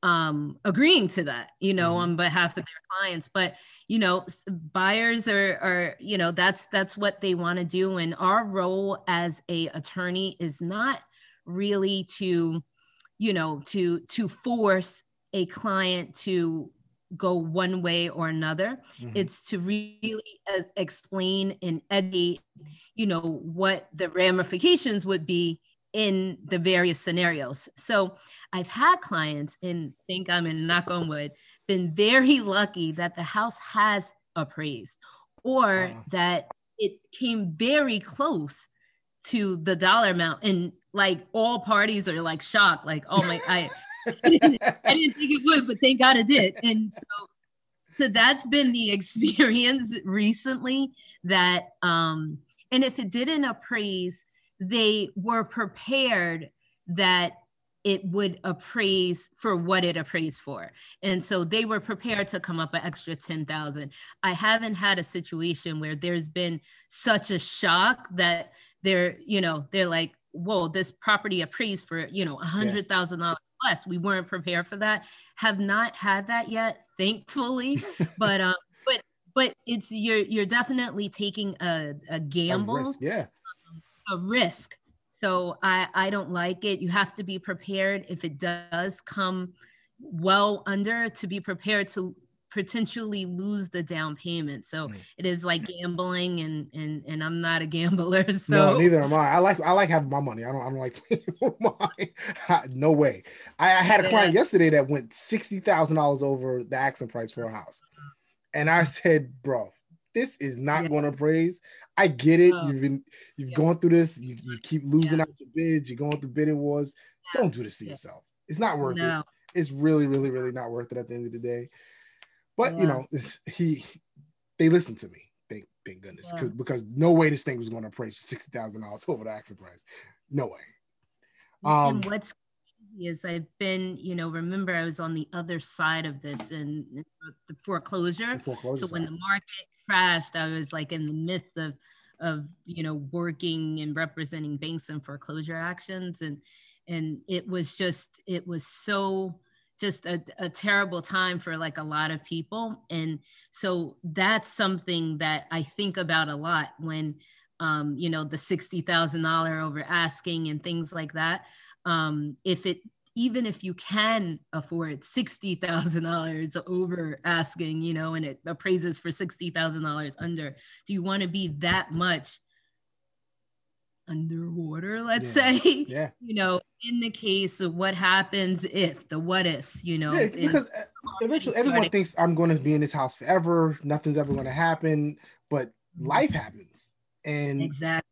um agreeing to that you know Mhm. on behalf of their clients but you know buyers are are you know that's that's what they want to do and our role as a attorney is not really to you know to to force a client to go one way or another Mhm. it's to really uh, explain and educate you know what the ramifications would be in the various scenarios so i've had clients and think i'm in knock on wood been very lucky that the house has appraised or Wow. that it came very close to the dollar amount and like all parties are like shocked like oh my i I didn't, I didn't think it would, but thank God it did. And so, so that's been the experience recently that, um, and if it didn't appraise, they were prepared that it would appraise for what it appraised for. And so they were prepared to come up an extra 10,000. I haven't had a situation where there's been such a shock that they're, you know, they're like, whoa, this property appraised for, you know, a hundred thousand dollars plus. We weren't prepared for that. Have not had that yet, thankfully. but um, but but it's you're you're definitely taking a, a A gamble risk, Yeah. A risk. So I, I don't like it. You have to be prepared if it does come well under to be prepared to potentially lose the down payment. So Mm. it is like gambling and and and I'm not a gambler. So no, neither am I. I like I like having my money. I don't I don't like playing with no way. I, I had a client yesterday that went sixty thousand dollars over the asking price for a house, and I said, "Bro, this is not Yeah. going to praise. I get it. Oh. You've been you've Yeah. gone through this. You, you keep losing Yeah. out your bids. You're going through bidding wars. Don't do this to yourself. It's not worth it. It's really, really, really not worth it at the end of the day. But you know, he they listened to me. Thank, thank goodness, because no way this thing was going to appraise sixty thousand dollars over the asking price. No way. Um, and what's is I've been, you know, remember I was on the other side of this and the foreclosure. The foreclosure so when the market crashed, I was like in the midst of of you know working and representing banks and foreclosure actions and and it was just it was so just a, a, terrible time for like a lot of people. And so that's something that i think about a lot when um, you know the $60000 over asking and things like that. Um, if it even if you can afford $60,000 over asking, you know, and it appraises for $60,000 under, do you want to be that much underwater, let's yeah. say? Yeah. You know, in the case of what happens if, the what ifs, you know. Yeah, because uh, eventually everyone thinks I'm going to be in this house forever, nothing's ever going to happen, but mm-hmm. life happens. And exactly.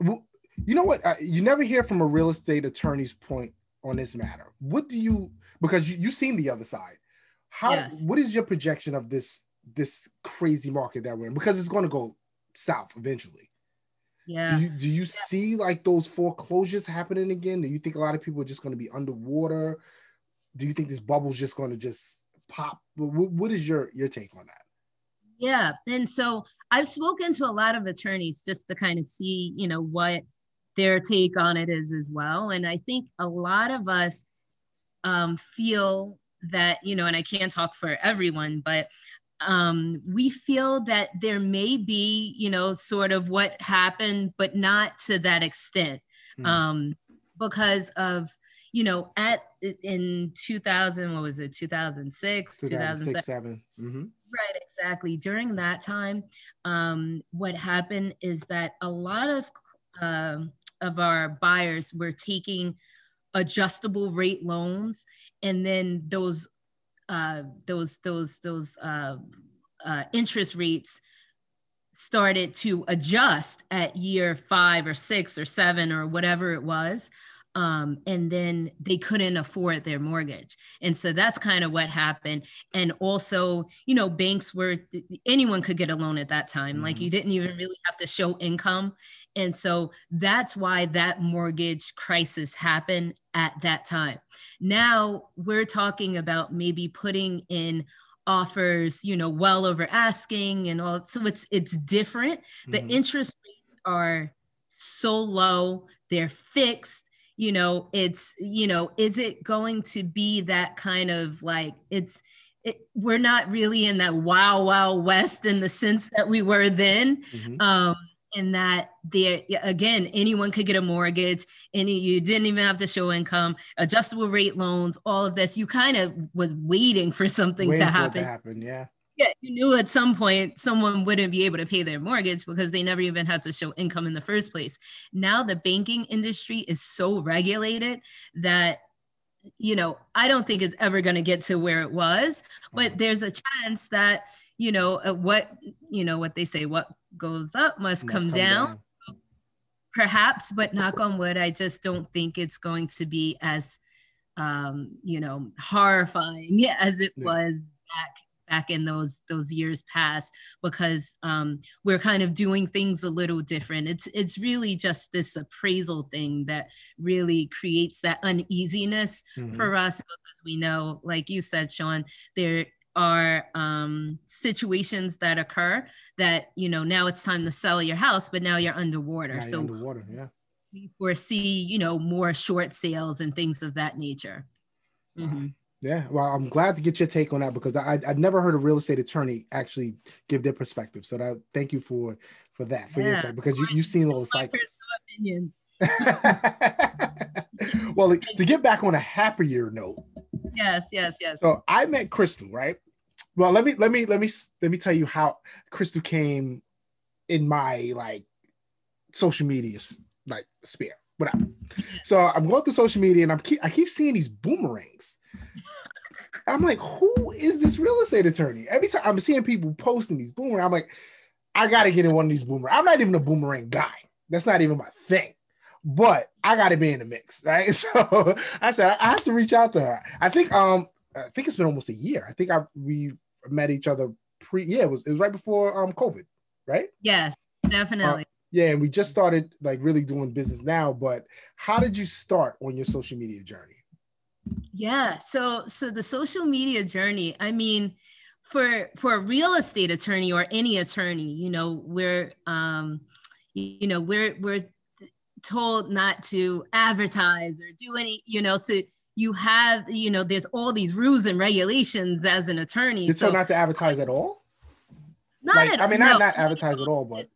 You know what? Uh, you never hear from a real estate attorney's point on this matter. What do you because you, you've seen the other side. How yes. what is your projection of this this crazy market that we're in? Because it's going to go south eventually. Yeah. Do you, do you yeah. see like those foreclosures happening again? Do you think a lot of people are just going to be underwater? Do you think this bubble's just going to just pop? What, what is your your take on that? Yeah, and so I've spoken to a lot of attorneys just to kind of see, you know, what their take on it is as well. And I think a lot of us um, feel that, you know, and I can't talk for everyone, but um, we feel that there may be, you know, sort of what happened, but not to that extent mm. um, because of, you know, at in 2000, what was it, 2006, 2007. Mm-hmm. Right, exactly. During that time, um, what happened is that a lot of um, of our buyers were taking adjustable rate loans and then those uh, those those those uh, uh, interest rates started to adjust at year five or six or seven or whatever it was um, and then they couldn't afford their mortgage. And so that's kind of what happened. And also, you know, banks were anyone could get a loan at that time. Mm-hmm. Like you didn't even really have to show income. And so that's why that mortgage crisis happened at that time. Now we're talking about maybe putting in offers, you know, well over asking and all. So it's it's different. Mm-hmm. The interest rates are so low, they're fixed you know it's you know is it going to be that kind of like it's it, we're not really in that wow wow west in the sense that we were then mm-hmm. um in that there again anyone could get a mortgage and you didn't even have to show income adjustable rate loans all of this you kind of was waiting for something waiting to happen. to happen yeah yeah, you knew at some point someone wouldn't be able to pay their mortgage because they never even had to show income in the first place. Now the banking industry is so regulated that you know, I don't think it's ever going to get to where it was, but mm-hmm. there's a chance that, you know, uh, what, you know, what they say, what goes up must, must come, come down. down. Perhaps, but knock on wood, I just don't think it's going to be as, um, you know, horrifying as it yeah. was back back in those those years past because um, we're kind of doing things a little different. It's it's really just this appraisal thing that really creates that uneasiness mm-hmm. for us because we know, like you said, Sean, there are um, situations that occur that you know now it's time to sell your house, but now you're underwater. Now so you're underwater, yeah. We foresee, you know, more short sales and things of that nature. Mm-hmm. Yeah, well, I'm glad to get your take on that because I I've never heard a real estate attorney actually give their perspective. So that thank you for for that for yeah. your insight because you you've seen all the sites. well, to get back on a happier note. Yes, yes, yes. So I met Crystal, right? Well, let me let me let me let me tell you how Crystal came in my like social media like sphere, whatever. So I'm going through social media and I'm keep I keep seeing these boomerangs I'm like, who is this real estate attorney? Every time I'm seeing people posting these boomerang, I'm like, I gotta get in one of these boomerang. I'm not even a boomerang guy. That's not even my thing. But I gotta be in the mix, right? So I said I have to reach out to her. I think um I think it's been almost a year. I think I we met each other pre yeah, it was it was right before um COVID, right? Yes, definitely. Yeah, and we just started like really doing business now. But how did you start on your social media journey? Yeah, so so the social media journey. I mean, for for a real estate attorney or any attorney, you know, we're um, you know, we're we're told not to advertise or do any, you know, so you have, you know, there's all these rules and regulations as an attorney. It's so not to advertise at all. Not like, at, I mean, no. not not advertise at all, but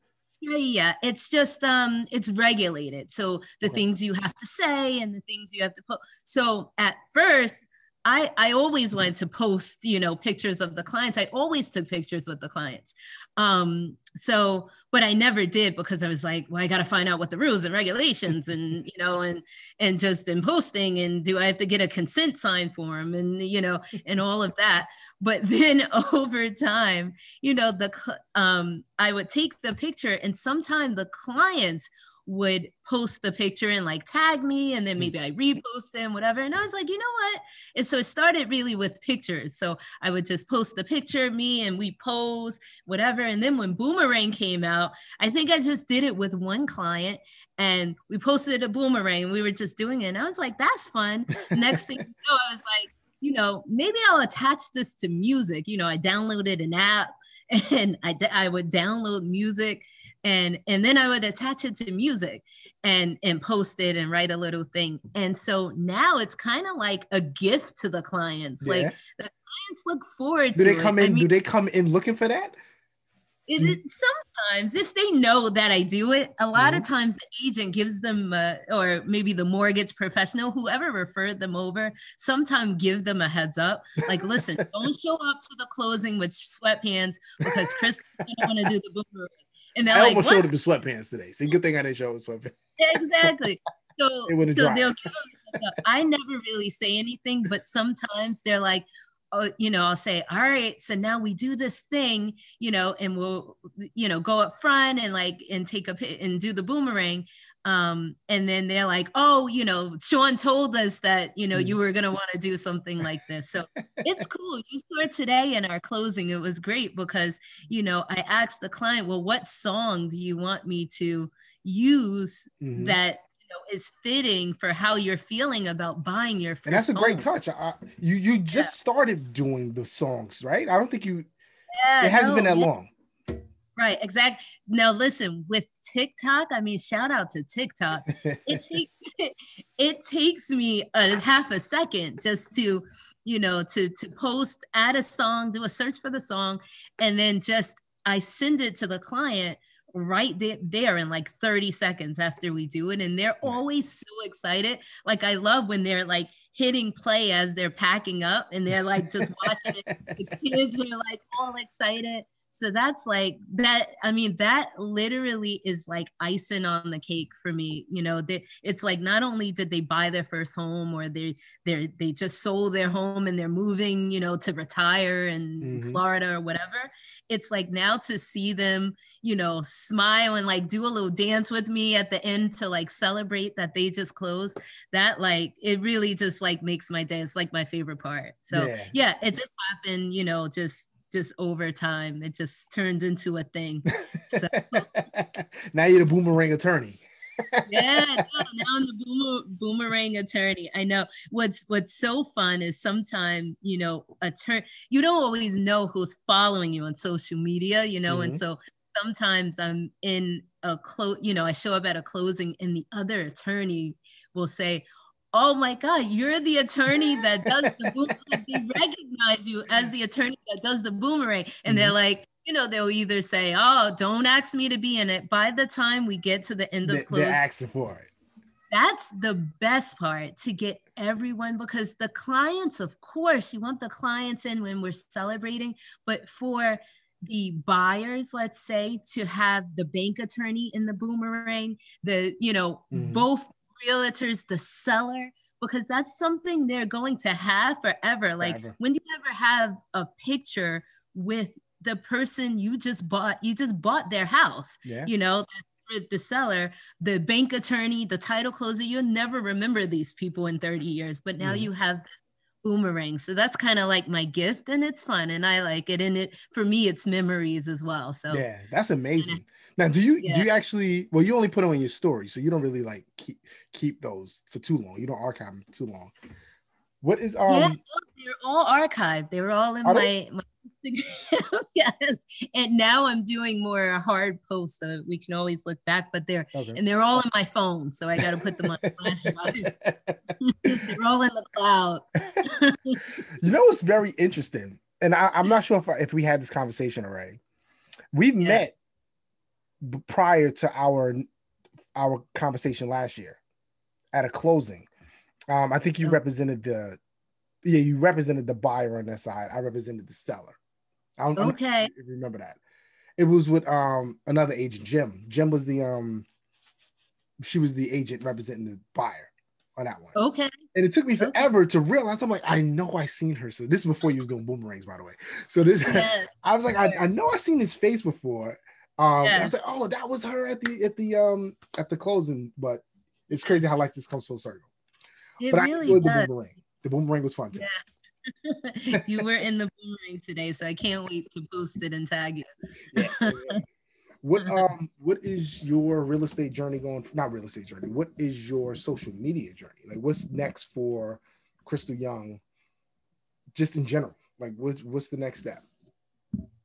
yeah, yeah, it's just um, it's regulated. So the Okay. things you have to say and the things you have to put. So at first, I I always wanted to post, you know, pictures of the clients. I always took pictures with the clients. Um, so, but I never did because I was like, well, I got to find out what the rules and regulations and you know, and and just in posting and do I have to get a consent sign form and you know, and all of that. But then over time, you know, the um, I would take the picture, and sometimes the clients would post the picture and like tag me, and then mm. maybe I repost them, whatever. And I was like, you know what? And so it started really with pictures. So I would just post the picture of me, and we pose, whatever. And then when Boomerang came out, I think I just did it with one client, and we posted a boomerang. And we were just doing it, and I was like, that's fun. Next thing you know, I was like you know, maybe I'll attach this to music. You know, I downloaded an app and I, d- I would download music and and then I would attach it to music and and post it and write a little thing. And so now it's kind of like a gift to the clients. Yeah. Like the clients look forward do to they come it. in? I mean, do they come in looking for that? it, it, sometimes if they know that I do it, a lot Mm-hmm. of times the agent gives them, uh, or maybe the mortgage professional, whoever referred them over, sometimes give them a heads up. Like, listen, don't show up to the closing with sweatpants because Chris doesn't want to do the boomerang. And they're I like, almost showed up in sweatpants today. See, good thing I didn't show up in sweatpants. exactly. So, so dried. they'll give them up. I never really say anything, but sometimes they're like, oh, you know, I'll say, all right, so now we do this thing, you know, and we'll, you know, go up front and like and take a and do the boomerang. Um, and then they're like, oh, you know, Sean told us that, you know, you were gonna want to do something like this. So it's cool. You saw today in our closing. It was great because, you know, I asked the client, well, what song do you want me to use Mhm. that you know is fitting for how you're feeling about buying your first and that's a great home. touch. I, you you just started doing the songs, right? I don't think you. Yeah, It hasn't been that yeah, long. Right, exactly. Now listen, with TikTok, I mean, shout out to TikTok. It takes it takes me a half a second just to, you know, to to post, add a song, do a search for the song, and then just I send it to the client right there, in like 30 seconds after we do it. And they're always so excited. Like I love when they're like hitting play as they're packing up and they're like just watching it. The kids are like all excited. So that's like that. I mean, that literally is like icing on the cake for me. You know, they, it's like not only did they buy their first home or they they they just sold their home and they're moving, you know, to retire in Mhm. Florida or whatever. It's like now to see them, you know, smile and like do a little dance with me at the end to like celebrate that they just closed. That like it really just like makes my day. It's like my favorite part. So Yeah. yeah, it just happened, you know, just just over time. It just turned into a thing. So now you're the boomerang attorney. yeah, no, now I'm the boomer, boomerang attorney. I know what's what's so fun is sometimes you know attorney you don't always know who's following you on social media, you know, and Mhm. so sometimes I'm in a close, you know, I show up at a closing and the other attorney will say. Oh my God, you're the attorney that does the boomerang. They recognize you as the attorney that does the boomerang. And they're like, you know, they'll either say, Oh, don't ask me to be in it. By the time we get to the end of They, closing, they're asking for it. that's the best part to get everyone because the clients of course you want the clients in when we're celebrating but for the buyers let's say to have the bank attorney in the boomerang the you know Mhm. both realtors the seller because that's something they're going to have forever like Forever. when do you ever have a picture with the person you just bought you just bought their house Yeah. you know the- seller the bank attorney the title closer you'll never remember these people in 30 years but now Mhm. you have boomerang so that's kind of like my gift and it's fun and i like it and it for me it's memories as well so Yeah, that's amazing. Now, do you Yeah. do you actually? Well, you only put them on your story, so you don't really like keep keep those for too long. You don't archive them too long. What is um? yeah, they're all archived. They were all in my, my Instagram. yes. And now I'm doing more hard posts so we can always look back, but they're Okay. and they're all in my phone. So I gotta put them on flash drive. they're all in the cloud. you know what's very interesting, and I, I'm not sure if if we had this conversation already. We Yes. met prior to our our conversation last year at a closing. Um, I think you Oh. represented the yeah you represented the buyer on that side. I represented the seller. I don't, Okay. sure if you remember that. It was with um another agent, Jim. Jim was the um she was the agent representing the buyer on that one. Okay. And it took me Okay. forever to realize I'm like, I know I seen her. So this is before you was doing boomerangs, by the way. So this Yeah. I was like, I, I know I seen his face before. Um I was like, oh, that was her at the at the um at the closing. But it's crazy how like this comes full circle. It but I really enjoyed the boomerang. The boomerang was fun too. Yeah. you were in the boomerang today, so I can't wait to post it and tag you. Yeah. What um what is your real estate journey going not real estate journey? What is your social media journey? Like what's next for Crystal Young just in general? Like what's what's the next step?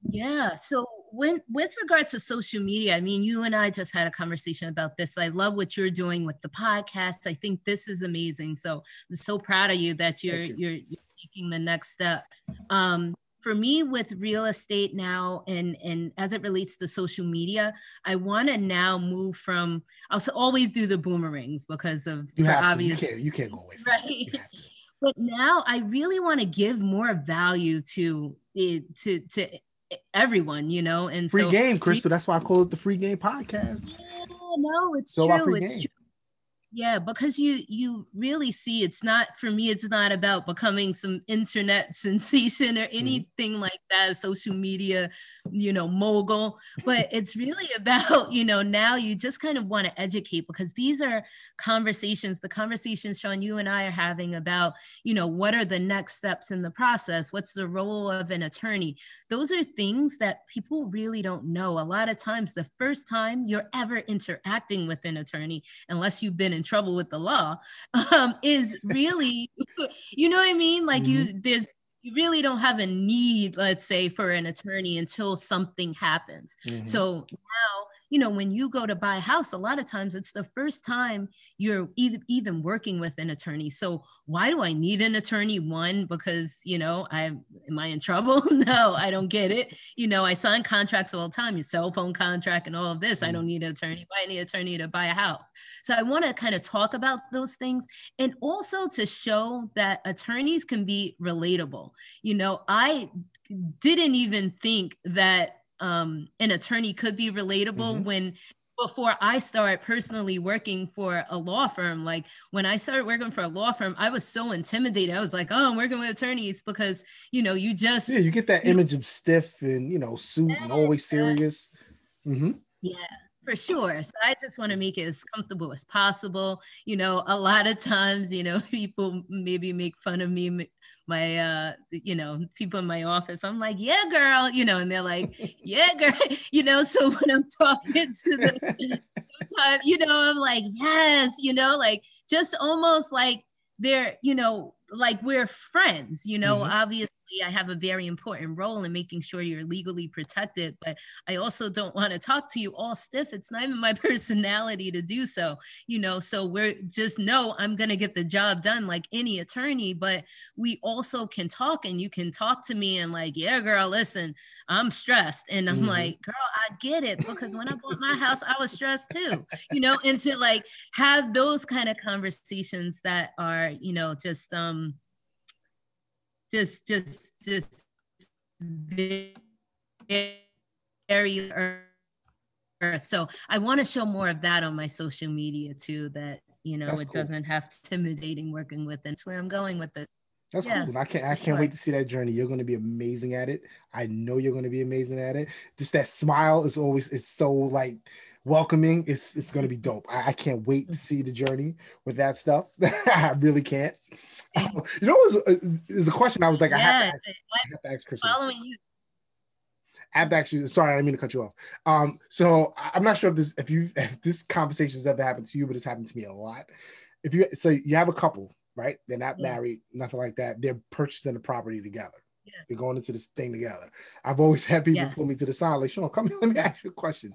Yeah. So when with regard to social media, I mean, you and I just had a conversation about this. I love what you're doing with the podcast. I think this is amazing. So I'm so proud of you that you're you. you're, you're taking the next step. Um, for me, with real estate now, and and as it relates to social media, I want to now move from. I'll always do the boomerangs because of You have to. You obvious can't you can't go away from Right. it. You have to. but now I really want to give more value to to to everyone, you know. And Free so game, Crystal. That's why I call it the free game podcast. Yeah, no, it's So true. It's game. true. Yeah, because you you really see it's not for me. It's not about becoming some internet sensation Mm-hmm. or anything like that, social media, you know, mogul. But it's really about you know now you just kind of want to educate because these are conversations. The conversations Sean, you and I are having about you know what are the next steps in the process. What's the role of an attorney? those are things that people really don't know. A lot of times, the first time you're ever interacting with an attorney, unless you've been in trouble with the law, um, is really, you know what I mean? Like you, there's, you really don't have a need, let's say, for an attorney until something happens. Mhm. So now, you know, when you go to buy a house, a lot of times it's the first time you're even even working with an attorney. So why do I need an attorney? One, because you know, I am I in trouble? no, I don't get it. You know, I sign contracts all the time, your cell phone contract and all of this. I mm. don't need an attorney. Why I need an attorney to buy a house? So I want to kind of talk about those things and also to show that attorneys can be relatable. You know, I didn't even think that um, an attorney could be relatable Mhm. when before I started personally working for a law firm. Like when I started working for a law firm, I was so intimidated. I was like, oh, I'm working with attorneys because, you know, you just, Yeah, you get that image of stiff and you know, suit and always serious. Mm-hmm. Yeah, for sure. So I just want to make it as comfortable as possible. You know, a lot of times, you know, people maybe make fun of me, my, uh, you know, people in my office. I'm like, yeah, girl, you know, and they're like, yeah, girl, you know. So when I'm talking to the you know, I'm like, yes, you know, like just almost like they're, you know, like we're friends, you know, Mhm. obviously I have a very important role in making sure you're legally protected, but I also don't want to talk to you all stiff. It's not even my personality to do so, you know. So we're just know I'm going to get the job done like any attorney, but we also can talk and you can talk to me and like, yeah, girl, listen, I'm stressed. And I'm Mhm. like, girl, I get it because when I bought my house, I was stressed too, you know, and to like have those kind of conversations that are, you know, just, um, just, just, just very, very so I want to show more of that on my social media too. That you know, That's it cool. doesn't have intimidating working with. And it's where I'm going with it. That's Yeah, cool. I can't I can't wait to see that journey. You're gonna be amazing at it. I know you're gonna be amazing at it. Just that smile is always is so like welcoming. It's it's gonna be dope. I, I can't wait to see the journey with that stuff. I really can't. Um, you know, was, uh, there's a question I was like, I have to yeah, ask, I- have to ask Chris. following you. I've actually sorry, I didn't mean to cut you off. Um, so I'm not sure if this if you if this conversation has ever happened to you, but it's happened to me a lot. If you so you have a couple, right? They're not yeah. married, nothing like that. They're purchasing the property together. Yes. They're going into this thing together. I've always had people yes. pull me to the side, like, Sean, come here, let me ask you a question.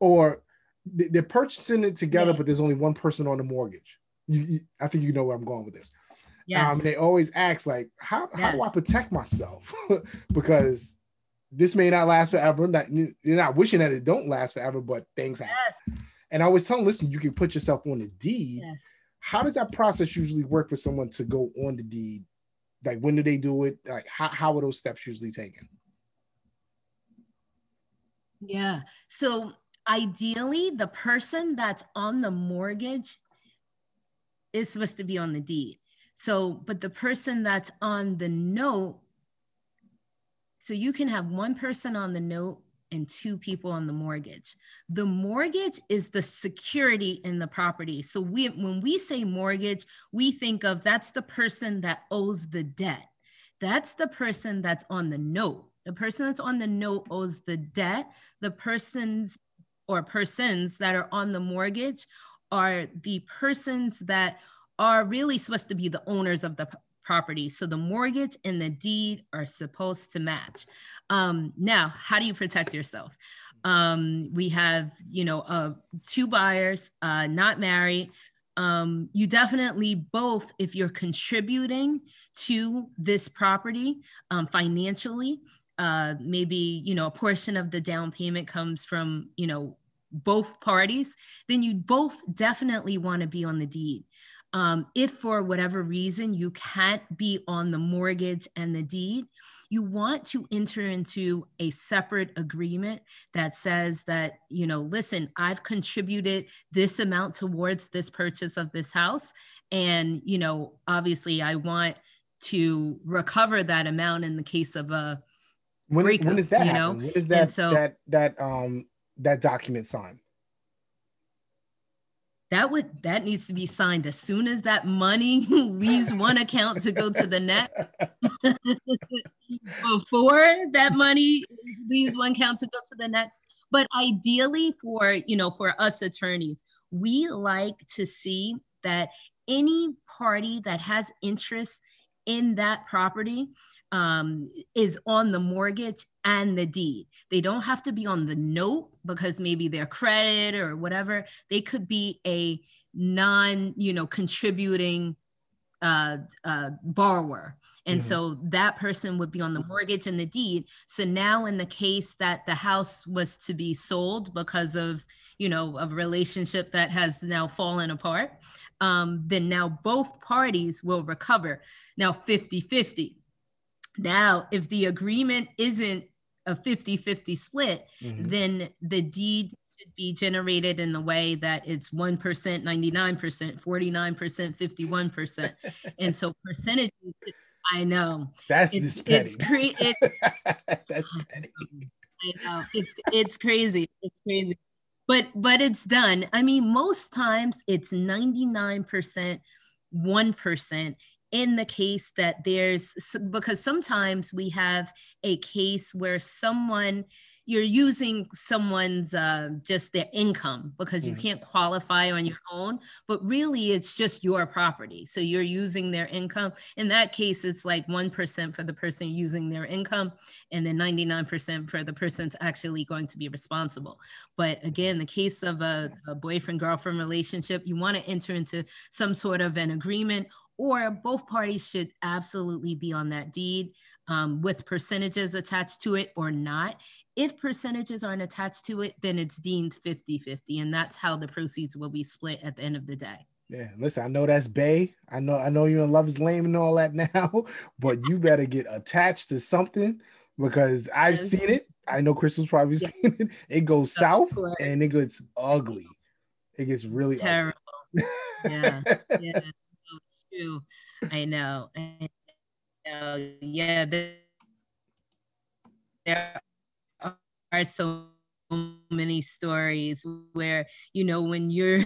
Or they're purchasing it together, yeah. but there's only one person on the mortgage. You, you, I think you know where I'm going with this. Yes. Um, they always ask, like, how, how do I protect myself? because this may not last forever. Not, you're not wishing that it don't last forever, but things happen. Yes. And I always tell them, listen, you can put yourself on the deed. Yes. How does that process usually work for someone to go on the deed? Like when do they do it? Like how, how are those steps usually taken? Yeah. So ideally, the person that's on the mortgage is supposed to be on the deed. So, but the person that's on the note so you can have one person on the note and two people on the mortgage. The mortgage is the security in the property. So we when we say mortgage, we think of that's the person that owes the debt. That's the person that's on the note. The person that's on the note owes the debt. The persons or persons that are on the mortgage are the persons that are really supposed to be the owners of the property. So the mortgage and the deed are supposed to match. Um, now, how do you protect yourself? Um, we have, you know, uh, two buyers, uh, not married. Um, you definitely both, if you're contributing to this property um, financially, uh, maybe you know a portion of the down payment comes from you know both parties, then you both definitely want to be on the deed. Um, if for whatever reason you can't be on the mortgage and the deed, you want to enter into a separate agreement that says that, you know, listen, I've contributed this amount towards this purchase of this house. And, you know, obviously I want to recover that amount in the case of a when, when is that you know? When is that, so, that, that, um, that document signed? that would that needs to be signed as soon as that money leaves one account to go to the next before that money leaves one account to go to the next but ideally for you know for us attorneys we like to see that any party that has interest in that property um, is on the mortgage and the deed. They don't have to be on the note because maybe their credit or whatever. They could be a non, you know, contributing uh, uh, borrower. And mm-hmm. so that person would be on the mortgage and the deed. So now, in the case that the house was to be sold because of, you know, a relationship that has now fallen apart, um, then now both parties will recover. Now, 50 50 now, if the agreement isn't a 50 50 split, mm-hmm. then the deed should be generated in the way that it's 1%, 99%, 49%, 51%. and so percentages, I know. That's petty. It's it, That's petty. I know. It's, it's crazy. It's crazy. But, but it's done. I mean, most times it's 99%, 1% in the case that there's because sometimes we have a case where someone you're using someone's uh, just their income because you mm-hmm. can't qualify on your own but really it's just your property. So you're using their income. In that case it's like 1% for the person using their income and then 99% for the person's actually going to be responsible. But again the case of a, a boyfriend girlfriend relationship you want to enter into some sort of an agreement or both parties should absolutely be on that deed um, with percentages attached to it or not. If percentages aren't attached to it, then it's deemed 50 50, and that's how the proceeds will be split at the end of the day. Yeah, listen, I know that's Bay. I know I know you in Love is Lame and all that now, but you better get attached to something because I've yes. seen it. I know Crystal's probably yeah. seen it. It goes south and it gets ugly. It gets really terrible. yeah. Yeah I know. I know. Yeah, there, there are so many stories where you know when you're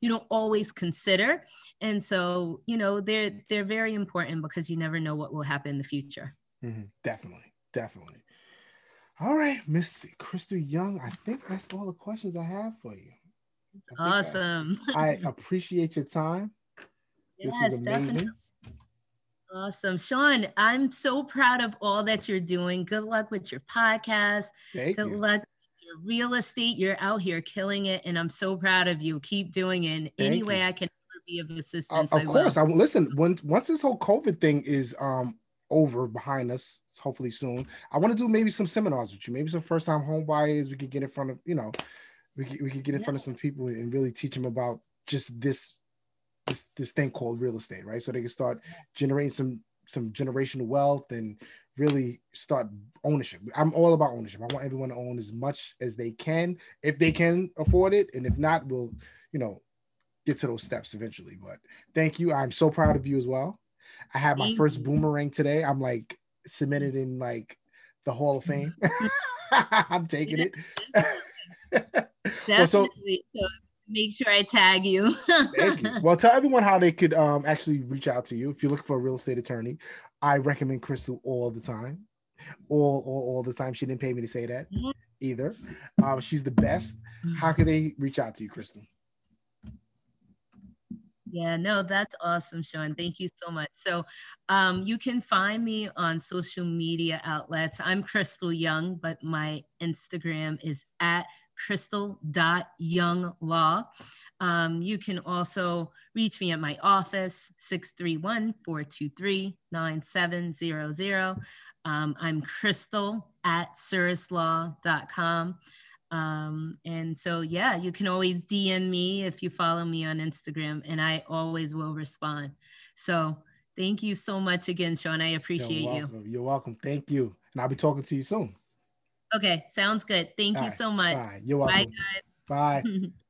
you don't always consider and so you know they're they're very important because you never know what will happen in the future mm-hmm. definitely definitely. All right, Miss Crystal Young. I think that's all the questions I have for you. Awesome. I, I, appreciate your time. Yes, this was amazing. Definitely. Awesome. Sean, I'm so proud of all that you're doing. Good luck with your podcast. Thank Good you. luck your real estate. You're out here killing it. And I'm so proud of you. Keep doing it in any way I can be of assistance. Uh, of I course. Will. I listen, when once this whole COVID thing is um over behind us, hopefully soon. I want to do maybe some seminars with you, maybe some first time home buyers. We could get in front of, you know, we could, we could get in yeah. front of some people and really teach them about just this this this thing called real estate, right? So they can start generating some some generational wealth and really start ownership. I'm all about ownership. I want everyone to own as much as they can if they can afford it, and if not, we'll you know get to those steps eventually. But thank you. I'm so proud of you as well. I had my thank first you. boomerang today. I'm like submitted in like the Hall of Fame. I'm taking it. Definitely. well, so, so make sure I tag you. thank you. Well, tell everyone how they could um, actually reach out to you if you're looking for a real estate attorney. I recommend Crystal all the time. All, all, all the time. She didn't pay me to say that either. Um, she's the best. How can they reach out to you, Crystal? Yeah, no, that's awesome, Sean. Thank you so much. So um, you can find me on social media outlets. I'm Crystal Young, but my Instagram is at crystal.younglaw. Um, you can also reach me at my office, 631 423 9700. Um, I'm crystal at surislaw.com. Um, and so, yeah, you can always DM me if you follow me on Instagram, and I always will respond. So, thank you so much again, Sean. I appreciate You're you. You're welcome. Thank you. And I'll be talking to you soon. Okay, sounds good. Thank All you right. so much. Bye. You're welcome. Bye, guys. Bye.